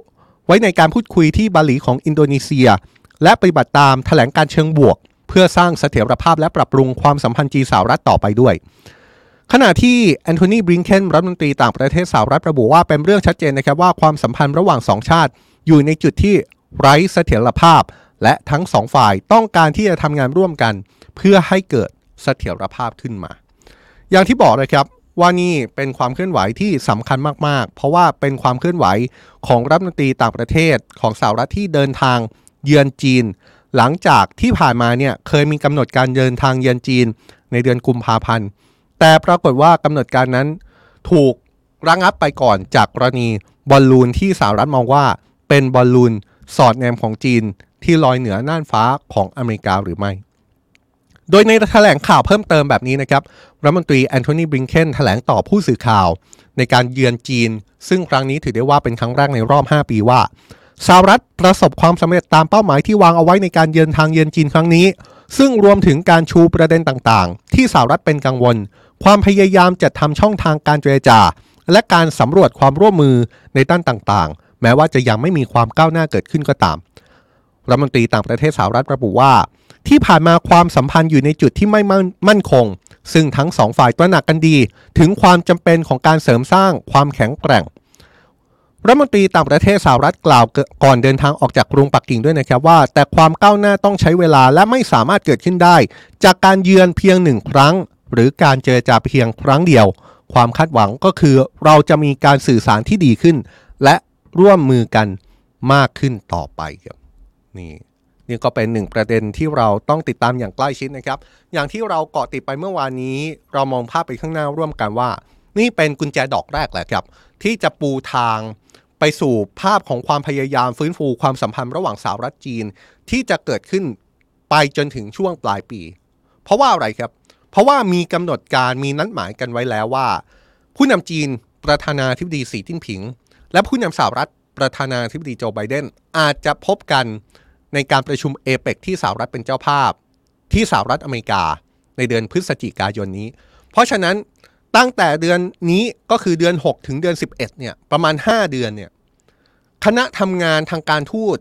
ไว้ในการพูดคุยที่บาหลีของอินโดนีเซีย และปฏิบัติตามแถลงการเชิงบวก เพื่อสร้างเสถียรภาพและปรับปรุงความสัมพันธ์จีนสหรัฐต่อไปด้วย ขณะที่แอนโทนีบริงเคนรัฐมนตรีต่างประเทศสหรัฐระบุว่าเป็นเรื่องชัดเจนนะครับว่าความสัมพันธ์ระหว่างสองชาติ อยู่ในจุดที่ไร้เสถียรภาพ และทั้งสองฝ่ายต้องการที่จะทำงานร่วมกัน เพื่อให้เกิดเสถียรภาพขึ้นมา อย่างที่บอกเลยครับว่านี่เป็นความเคลื่อนไหวที่สำคัญมาก ๆ เพราะว่าเป็นความเคลื่อนไหวของรัฐมนตรีต่างประเทศของสหรัฐที่เดินทางเยือนจีน หลังจากที่ผ่านมาเนี่ยเคยมีกำหนดการเดินทางเยือนจีน ในเดือนกุมภาพันธ์ แต่ปรากฏว่ากำหนดการนั้นถูกระงับไปก่อนจากกรณีบอลลูนที่สหรัฐมองว่า เป็นบอลลูนสอดแนมของจีนที่ลอยเหนือน่านฟ้าของอเมริกาหรือไม่ โดยในแถลงข่าวเพิ่มเติมแบบนี้นะครับ รัฐมนตรีแอนโทนีบริงเคนแถลงต่อผู้สื่อข่าว ในการเยือนจีน ซึ่งครั้งนี้ถือได้ว่าเป็นครั้งแรกในรอบ 5 ปีว่าสหรัฐประสบความสำเร็จตามเป้าหมายที่วางเอาไว้ในการเยือนทางเยือนจีนครั้งนี้ ซึ่งรวมถึงการชูประเด็นต่างๆ ที่สหรัฐเป็นกังวล ความพยายามจะทำช่องทางการเจรจา และการสำรวจความร่วมมือในด้านต่างๆ แม้ว่าจะยังไม่มีความก้าวหน้าเกิดขึ้นก็ตามรัฐมนตรีต่างประเทศสหรัฐระบุว่า ที่ผ่านมาความสัมพันธ์อยู่ในจุดที่ไม่มั่นคง ซึ่งทั้งสองฝ่ายตระหนักกันดี ถึงความจำเป็นของการเสริมสร้างความแข็งแกร่งรัฐมนตรีต่างประเทศสหรัฐกล่าวก่อนเดินทางออกจากกรุงปักกิ่งด้วยนะครับว่า แต่ความก้าวหน้าต้องใช้เวลาและไม่สามารถเกิดขึ้นได้ จากการเยือนเพียงหนึ่งครั้ง หรือการเจรจาเพียงครั้งเดียว ความคาดหวังก็คือเราจะมีการสื่อสารที่ดีขึ้น และร่วมมือกันมากขึ้นต่อไปครับนี่นี่ก็เป็นหนึ่งประเด็นที่เราต้องติดตามอย่างใกล้ชิดนะครับ อย่างที่เราเกาะติดไปเมื่อวานนี้ เรามองภาพไปข้างหน้าร่วมกันว่า นี่เป็นกุญแจดอกแรกแหละครับ ที่จะปูทางไปสู่ภาพของความพยายามฟื้นฟูความสัมพันธ์ระหว่างสหรัฐจีน ที่จะเกิดขึ้นไปจนถึงช่วงปลายปี เพราะว่าอะไรครับ ราะว่ามีกำหนดการมีนัดหมายกันไว้แล้วว่า ผู้นำจีนประธานาธิบดีสีจิ้นผิง และผู้นำสหรัฐประธานาธิบดีโจไบเดนอาจจะพบกันในการประชุมเอเปกที่สหรัฐเป็นเจ้าภาพ ที่สหรัฐอเมริกา ในเดือนพฤศจิกายนนี้ เพราะฉะนั้นตั้งแต่เดือนนี้ก็คือเดือน 6 ถึงเดือน 11เนี่ยประมาณ 5 เดือนเนี่ยคณะทำงานทางการทูต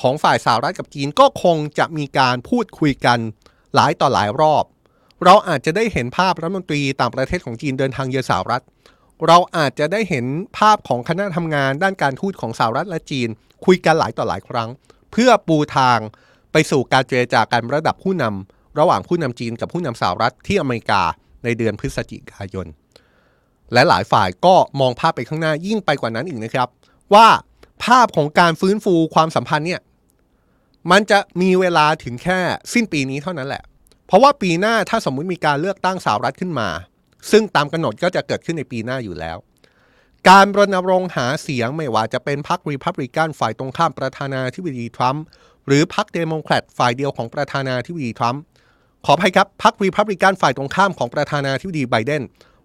ของฝ่ายสหรัฐกับจีนก็คงจะมีการพูดคุยกันหลายต่อหลายรอบ เราอาจจะได้เห็นภาพรัฐมนตรีต่างประเทศของจีนเดินทางเยือนสหรัฐ เราอาจจะได้เห็นภาพของคณะทำงานด้านการทูตของสหรัฐและจีน คุยกันหลายต่อหลายครั้ง เพื่อปูทางไปสู่การเจรจากันระดับผู้นำระหว่างผู้นำจีนกับผู้นำสหรัฐที่อเมริกาในเดือนพฤศจิกายน และหลายฝ่ายก็มองภาพไปข้างหน้ายิ่งไปกว่านั้นอีกนะครับ ว่าภาพของการฟื้นฟูความสัมพันธ์เนี่ยมันจะมีเวลาถึงแค่สิ้นปีนี้เท่านั้นแหละ เพราะว่าปีหน้าถ้าสมมุติมีการเลือกตั้งสหรัฐขึ้นมา ซึ่งตามกำหนดก็จะเกิดขึ้นในปีหน้าอยู่แล้ว การรณรงค์หาเสียงไม่ว่าจะเป็นพรรครีพับลิกันฝ่ายตรงข้ามประธานาธิบดีทรัมป์หรือพรรคเดโมแครตฝ่ายเดียวของประธานาธิบดีทรัมป์ขออภัยครับพรรครีพับลิกันฝ่ายตรงข้ามของประธานาธิบดีไบเดน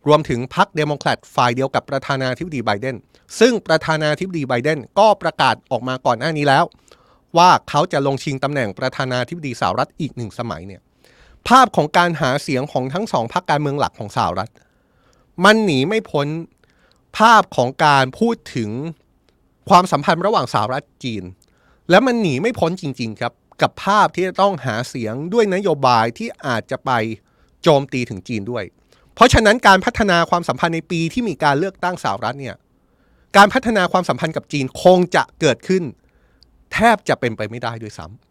รวมถึงพรรคเดโมแครตฝ่ายเดียวกับประธานาธิบดีไบเดนซึ่งประธานาธิบดีไบเดนก็ประกาศออกมาก่อนหน้านี้แล้ว ว่าเขาจะลงชิงตำแหน่งประธานาธิบดีสหรัฐอีกหนึ่งสมัยเนี่ย ภาพของการหาเสียงของทั้งสองพรรคการเมืองหลักของสหรัฐ มันหนีไม่พ้นภาพของการพูดถึงความสัมพันธ์ระหว่างสหรัฐจีน และมันหนีไม่พ้นจริง ๆ ครับ กับภาพที่จะต้องหาเสียงด้วยนโยบายที่อาจจะไปโจมตีถึงจีนด้วย เพราะฉะนั้นการพัฒนาความสัมพันธ์ในปีที่มีการเลือกตั้งสหรัฐเนี่ยการพัฒนาความสัมพันธ์กับจีนคงจะเกิดขึ้น แทบจะเป็นไปไม่ได้ด้วยซ้ำ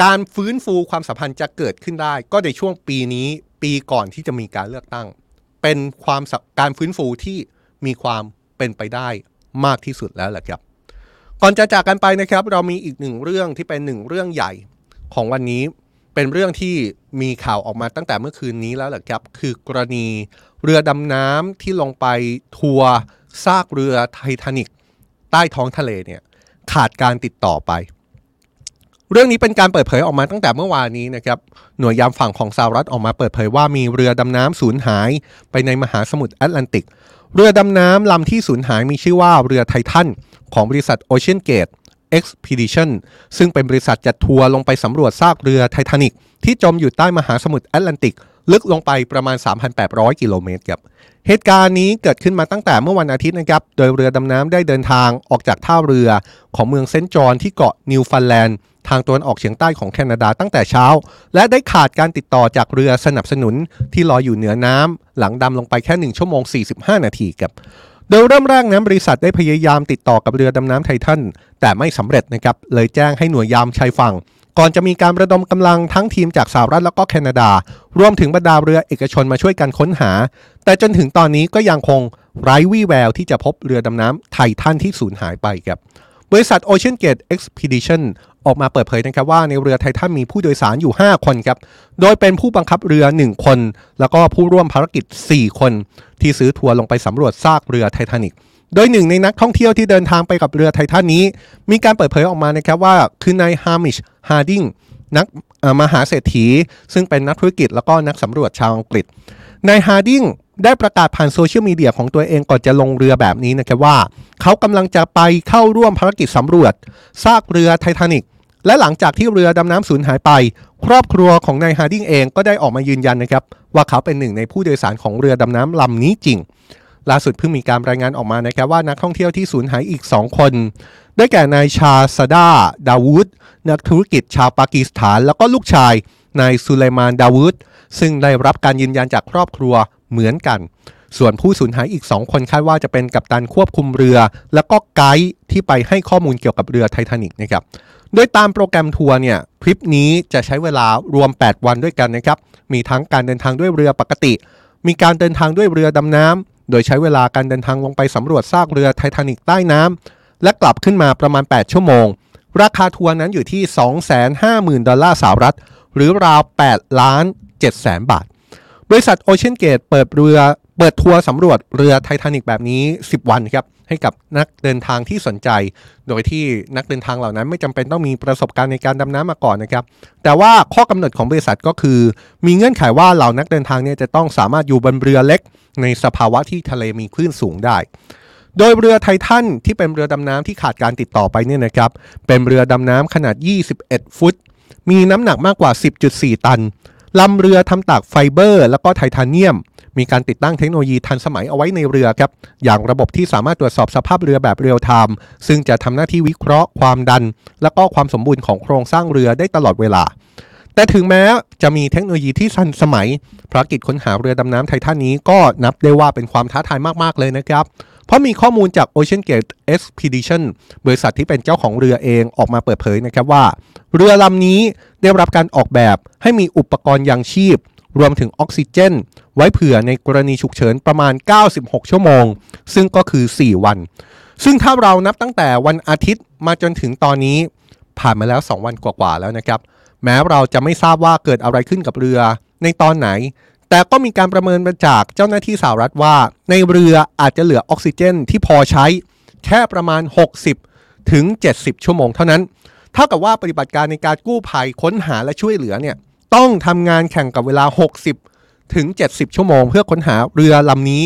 การฟื้นฟูความสัมพันธ์จะเกิดขึ้นได้ ก็ในช่วงปีนี้ปีก่อนที่จะมีการเลือกตั้ง เป็นความการฟื้นฟูที่มีความเป็นไปได้มากที่สุดแล้วแหละครับ ก่อนจะจากกันไปนะครับ เรามีอีกหนึ่งเรื่องที่เป็นหนึ่งเรื่องใหญ่ของวันนี้เป็นเรื่องที่มีข่าวออกมาตั้งแต่เมื่อคืนนี้แล้วแหละครับ คือกรณีเรือดำน้ำที่ลงไปทัวร์ซากเรือไททานิกใต้ท้องทะเลเนี่ยขาดการติดต่อไป เรื่องนี้เป็นการเปิดเผยออกมาตั้งแต่เมื่อวานนี้นะครับ หน่วยยามฝั่งของสหรัฐออกมาเปิดเผยว่ามีเรือดำน้ำสูญหายไปในมหาสมุทรแอตแลนติก เรือดำน้ำลำที่สูญหายมีชื่อว่าเรือไททันของบริษัท Ocean Gate Expedition ซึ่งเป็นบริษัทจัดทัวร์ลงไปสำรวจซากเรือไททานิกที่จมอยู่ใต้มหาสมุทรแอตแลนติก ลึกลงไปประมาณ 3,800 กิโลเมตรครับ เหตุการณ์นี้เกิดขึ้นมาตั้งแต่เมื่อวันอาทิตย์นะครับ โดยเรือดำน้ำได้เดินทางออกจากท่าเรือของเมืองเซนต์จอนที่เกาะนิวฟันแลนด์ ทางตะวันออกเฉียงใต้ของแคนาดาตั้งแต่เช้า และได้ขาดการติดต่อจากเรือสนับสนุนที่ลอยอยู่เหนือน้ำหลังดำลงไปแค่ 1 ชั่วโมง 45 นาทีครับโดยเริ่มแรกนั้นบริษัทได้พยายามติดต่อกับเรือดำน้ำไททันแต่ไม่สำเร็จนะครับ เลยแจ้งให้หน่วยยามชายฝั่ง ก่อนจะมีการระดมกำลังทั้งทีมจากสหรัฐแล้วก็แคนาดา รวมถึงบรรดาเรือเอกชนมาช่วยกันค้นหา แต่จนถึงตอนนี้ก็ยังคงไร้วี่แววที่จะพบเรือดำน้ำไททันที่สูญหายไปครับบริษัท Ocean Gate Expedition ออกมาเปิดเผยนะครับว่าในเรือไททันมีผู้โดยสารอยู่ 5 คนครับ โดยเป็นผู้บังคับเรือ 1 คน แล้วก็ผู้ร่วมภารกิจ 4 คน ที่ซื้อทัวร์ลงไปสำรวจซากเรือไททานิกโดยหนึ่งในนักท่องเที่ยวที่เดินทางไปกับเรือไททันนี้ มีการเปิดเผยออกมานะครับว่าคือนายฮามิชฮาร์ดิงนักมหาเศรษฐี ซึ่งเป็นนักธุรกิจแล้วก็นักสำรวจชาวอังกฤษนายฮาร์ดิง ได้ประกาศผ่านโซเชียลมีเดียของตัวเองก่อนจะลงเรือแบบนี้นะครับว่า เขากำลังจะไปเข้าร่วมภารกิจสำรวจซากเรือไททานิกและหลังจากที่เรือดำน้ำสูญหายไป ครอบครัวของนายฮาร์ดิงเองก็ได้ออกมายืนยันนะครับว่าเขาเป็นหนึ่งในผู้โดยสารของเรือดำน้ำลำนี้จริง ล่าสุดเพิ่งมีการรายงานออกมานะครับว่านักท่องเที่ยวที่สูญหายอีก 2 คน ได้แก่นายชาซาดาดาวูดนักธุรกิจชาวปากีสถาน แล้วก็ลูกชายนายสุไลมานดาวูดซึ่งได้รับการยืนยันจากครอบครัว เหมือนกัน ส่วนผู้สูญหายอีก 2 คนคาดว่าจะเป็นกัปตันควบคุมเรือ แล้วก็ไกด์ที่ไปให้ข้อมูลเกี่ยวกับเรือไททานิกนะครับโดยตามโปรแกรมทัวร์เนี่ยทริปนี้จะใช้เวลารวม 8 วันด้วยกันนะครับมีทั้งการเดินทางด้วยเรือปกติ มีการเดินทางด้วยเรือดำน้ำโดยใช้เวลาการเดินทางลงไปสำรวจซากเรือไททานิกใต้น้ำและกลับขึ้นมาประมาณ 8 ชั่วโมง ราคาทัวร์นั้นอยู่ที่ 250,000 ดอลลาร์สหรัฐ หรือราว 8 ล้าน7แสนบาท บริษัทโอเชียนเกตเปิดเรือเปิดทัวร์สำรวจเรือไททานิกแบบนี้ 10 วันครับให้กับนักเดินทางที่สนใจ โดยที่นักเดินทางเหล่านั้นไม่จำเป็นต้องมีประสบการณ์ในการดำน้ำมาก่อนนะครับ แต่ว่าข้อกำหนดของบริษัทก็คือ มีเงื่อนไขว่าเหล่านักเดินทางเนี่ยจะต้องสามารถอยู่บนเรือเล็ก ในสภาวะที่ทะเลมีคลื่นสูงได้ โดยเรือไททันที่เป็นเรือดำน้ำที่ขาดการติดต่อไปเนี่ยนะครับ เป็นเรือดำน้ำขนาด 21 ฟุต มีน้ำหนักมากกว่า 10.4 ตัน ลำเรือทำจากไฟเบอร์ แล้วก็ไทเทเนียม มีการติดตั้งเทคโนโลยีทันสมัยเอาไว้ในเรือครับ อย่างระบบที่สามารถตรวจสอบสภาพเรือแบบเรียลไทม์ซึ่งจะทำหน้าที่วิเคราะห์ความดัน และก็ความสมบูรณ์ของโครงสร้างเรือได้ตลอดเวลา แต่ถึงแม้จะมีเทคโนโลยีที่ทันสมัยภารกิจค้นหาเรือดำน้ำไททันนี้ก็นับได้ว่าเป็นความท้าทายมากๆเลยนะครับเพราะมีข้อมูลจาก Ocean Gate Expedition บริษัทที่เป็นเจ้าของเรือเองออกมาเปิดเผยนะครับว่า เรือลำนี้ได้รับการออกแบบให้มีอุปกรณ์ยังชีพ รวมถึงออกซิเจน ไว้เผื่อในกรณีฉุกเฉินประมาณ 96 ชั่วโมง ซึ่งก็คือ 4 วัน ซึ่งถ้าเรานับตั้งแต่วันอาทิตย์มาจนถึงตอนนี้ ผ่านมาแล้ว 2 วันกว่าๆแล้วนะครับ แม้เราจะไม่ทราบว่าเกิดอะไรขึ้นกับเรือในตอนไหน แต่ก็มีการประเมินมาจากเจ้าหน้าที่สหรัฐว่า ในเรืออาจจะเหลือออกซิเจนที่พอใช้แค่ประมาณ 60 ถึง 70 ชั่วโมงเท่านั้น เท่ากับว่าปฏิบัติการในการกู้ภัยค้นหาและช่วยเหลือเนี่ยต้องทำงานแข่งกับเวลา 60 ถึง 70 ชั่วโมง เพื่อค้นหาเรือลำนี้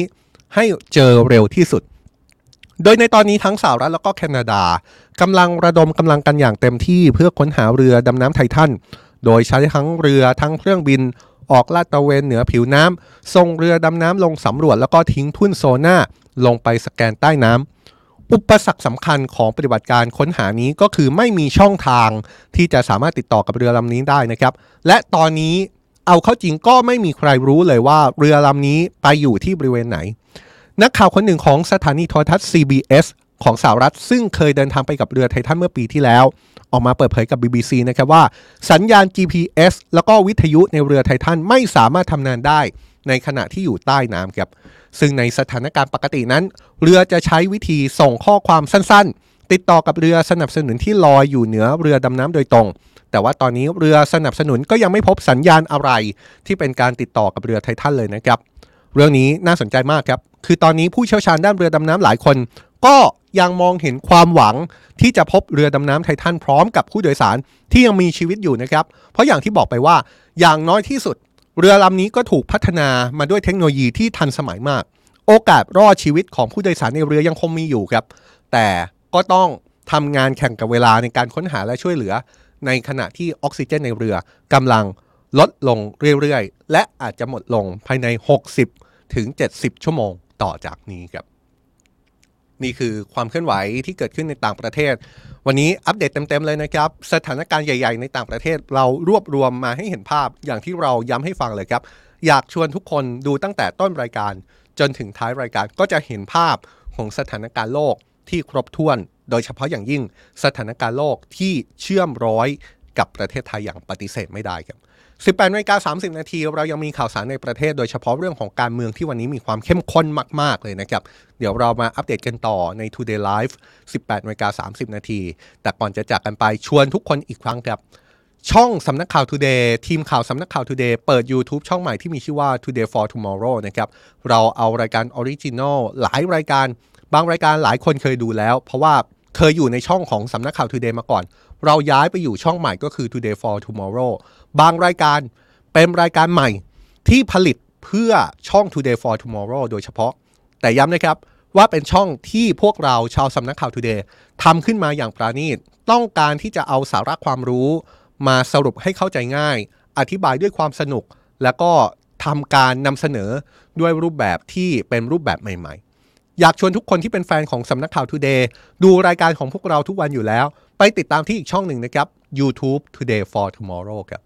ให้เจอเร็วที่สุด โดยในตอนนี้ทั้งสหรัฐแล้วก็แคนาดากำลังระดมกำลังกันอย่างเต็มที่เพื่อค้นหาเรือดำน้ำไททัน โดยใช้ทั้งเรือทั้งเครื่องบิน ออกลาดตระเวนเหนือผิวน้ำส่งเรือดำน้ำลงสำรวจแล้วก็ทิ้งทุ่นโซน่าลงไปสแกนใต้น้ำอุปสรรคสำคัญของปฏิบัติการค้นหานี้ก็คือไม่มีช่องทางที่จะสามารถติดต่อกับเรือลำนี้ได้นะครับ และตอนนี้เอาเข้าจริงก็ไม่มีใครรู้เลยว่าเรือลำนี้ไปอยู่ที่บริเวณไหน นักข่าวคนหนึ่งของสถานีโทรทัศน์ CBS ของสหรัฐซึ่งเคยเดินทางไปกับเรือไททันเมื่อปีที่แล้ว ออกมาเปิดเผยกับ BBC นะครับว่า สัญญาณ GPS แล้วก็วิทยุในเรือไททันไม่สามารถทำงานได้ในขณะที่อยู่ใต้น้ำครับ ซึ่งในสถานการณ์ปกตินั้น เรือจะใช้วิธีส่งข้อความสั้นๆ ติดต่อกับเรือสนับสนุนที่ลอยอยู่เหนือเรือดำน้ำโดยตรง แต่ว่าตอนนี้เรือสนับสนุนก็ยังไม่พบสัญญาณอะไร ที่เป็นการติดต่อกับเรือไททันเลยนะครับ เรื่องนี้น่าสนใจมากครับ คือตอนนี้ผู้เชี่ยวชาญด้านเรือดำน้ำหลายคน ก็ยังมองเห็นความหวังที่จะพบเรือดำน้ำไททันพร้อมกับผู้โดยสารที่ยังมีชีวิตอยู่นะครับ เพราะอย่างที่บอกไปว่าอย่างน้อยที่สุด เรือลำนี้ก็ถูกพัฒนามาด้วยเทคโนโลยีที่ทันสมัยมาก โอกาสรอดชีวิตของผู้โดยสารในเรือยังคงมีอยู่ครับ แต่ก็ต้องทำงานแข่งกับเวลาในการค้นหาและช่วยเหลือ ในขณะที่ออกซิเจนในเรือกำลังลดลงเรื่อยๆ และอาจจะหมดลงภายใน 60 ถึง 70 ชั่วโมงต่อจากนี้ครับ นี่คือความเคลื่อนไหวที่เกิดขึ้นในต่างประเทศ วันนี้อัปเดตเต็มๆเลยนะครับ สถานการณ์ใหญ่ ๆ ในต่างประเทศเรารวบรวมมาให้เห็นภาพอย่างที่เราย้ำให้ฟังเลยครับ อยากชวนทุกคนดูตั้งแต่ต้นรายการ จนถึงท้ายรายการก็จะเห็นภาพของสถานการณ์โลกที่ครบถ้วน โดยเฉพาะอย่างยิ่งสถานการณ์โลกที่เชื่อมร้อย กับประเทศไทยอย่างปฏิเสธไม่ได้ครับ 18นาฬิกา30 นาที เรายังมีข่าวสารในประเทศโดยเฉพาะเรื่องของการเมืองที่วันนี้มีความเข้มข้นมาก ๆ เลยนะครับ เดี๋ยวเรามาอัปเดตกันต่อใน Today Live 18นาฬิกา30 นาที แต่ก่อนจะจากกันไปชวนทุกคนอีกครั้งครับ ช่องสำนักข่าว Today ทีมข่าวสำนักข่าว Today เปิด YouTube ช่องใหม่ที่มีชื่อว่า Today for Tomorrow นะครับเราเอารายการ original หลายรายการ บางรายการหลายคนเคยดูแล้ว เพราะว่าเคยอยู่ในช่องของสำนักข่าว Today มาก่อน เราย้ายไปอยู่ช่องใหม่ก็คือ Today for Tomorrow บางรายการเป็นรายการใหม่ที่ผลิตเพื่อช่อง Today for Tomorrow โดยเฉพาะ แต่ย้ำนะครับว่าเป็นช่องที่พวกเราชาวสำนักข่าวทูเดย์ทำขึ้นมาอย่างปราณีต ต้องการที่จะเอาสาระความรู้ มาสรุปให้เข้าใจง่าย อธิบายด้วยความสนุก แล้วก็ทำการนำเสนอด้วยรูปแบบที่เป็นรูปแบบใหม่ ๆ อยากชวนทุกคนที่เป็นแฟนของสำนักข่าวทูเดย์ดูรายการของพวกเราทุกวันอยู่แล้ว ไปติดตามที่อีกช่องหนึ่งนะครับ YouTube Today for Tomorrow ครับ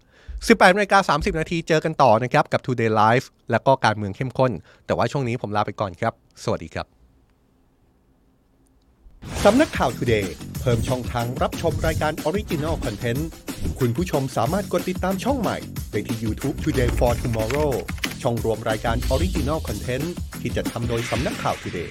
18นาฬิกา30 นาทีเจอกันต่อนะครับ กับ Today Live แล้วก็การเมืองเข้มข้น แต่ว่าช่วงนี้ผมลาไปก่อนครับ สวัสดีครับ สำนักข่าว Today เพิ่มช่องทางรับชมรายการ Original Content คุณผู้ชมสามารถกดติดตามช่องใหม่ได้ที่ YouTube Today for Tomorrow ช่องรวมรายการ Original Content ที่จะทำโดยสำนักข่าว Today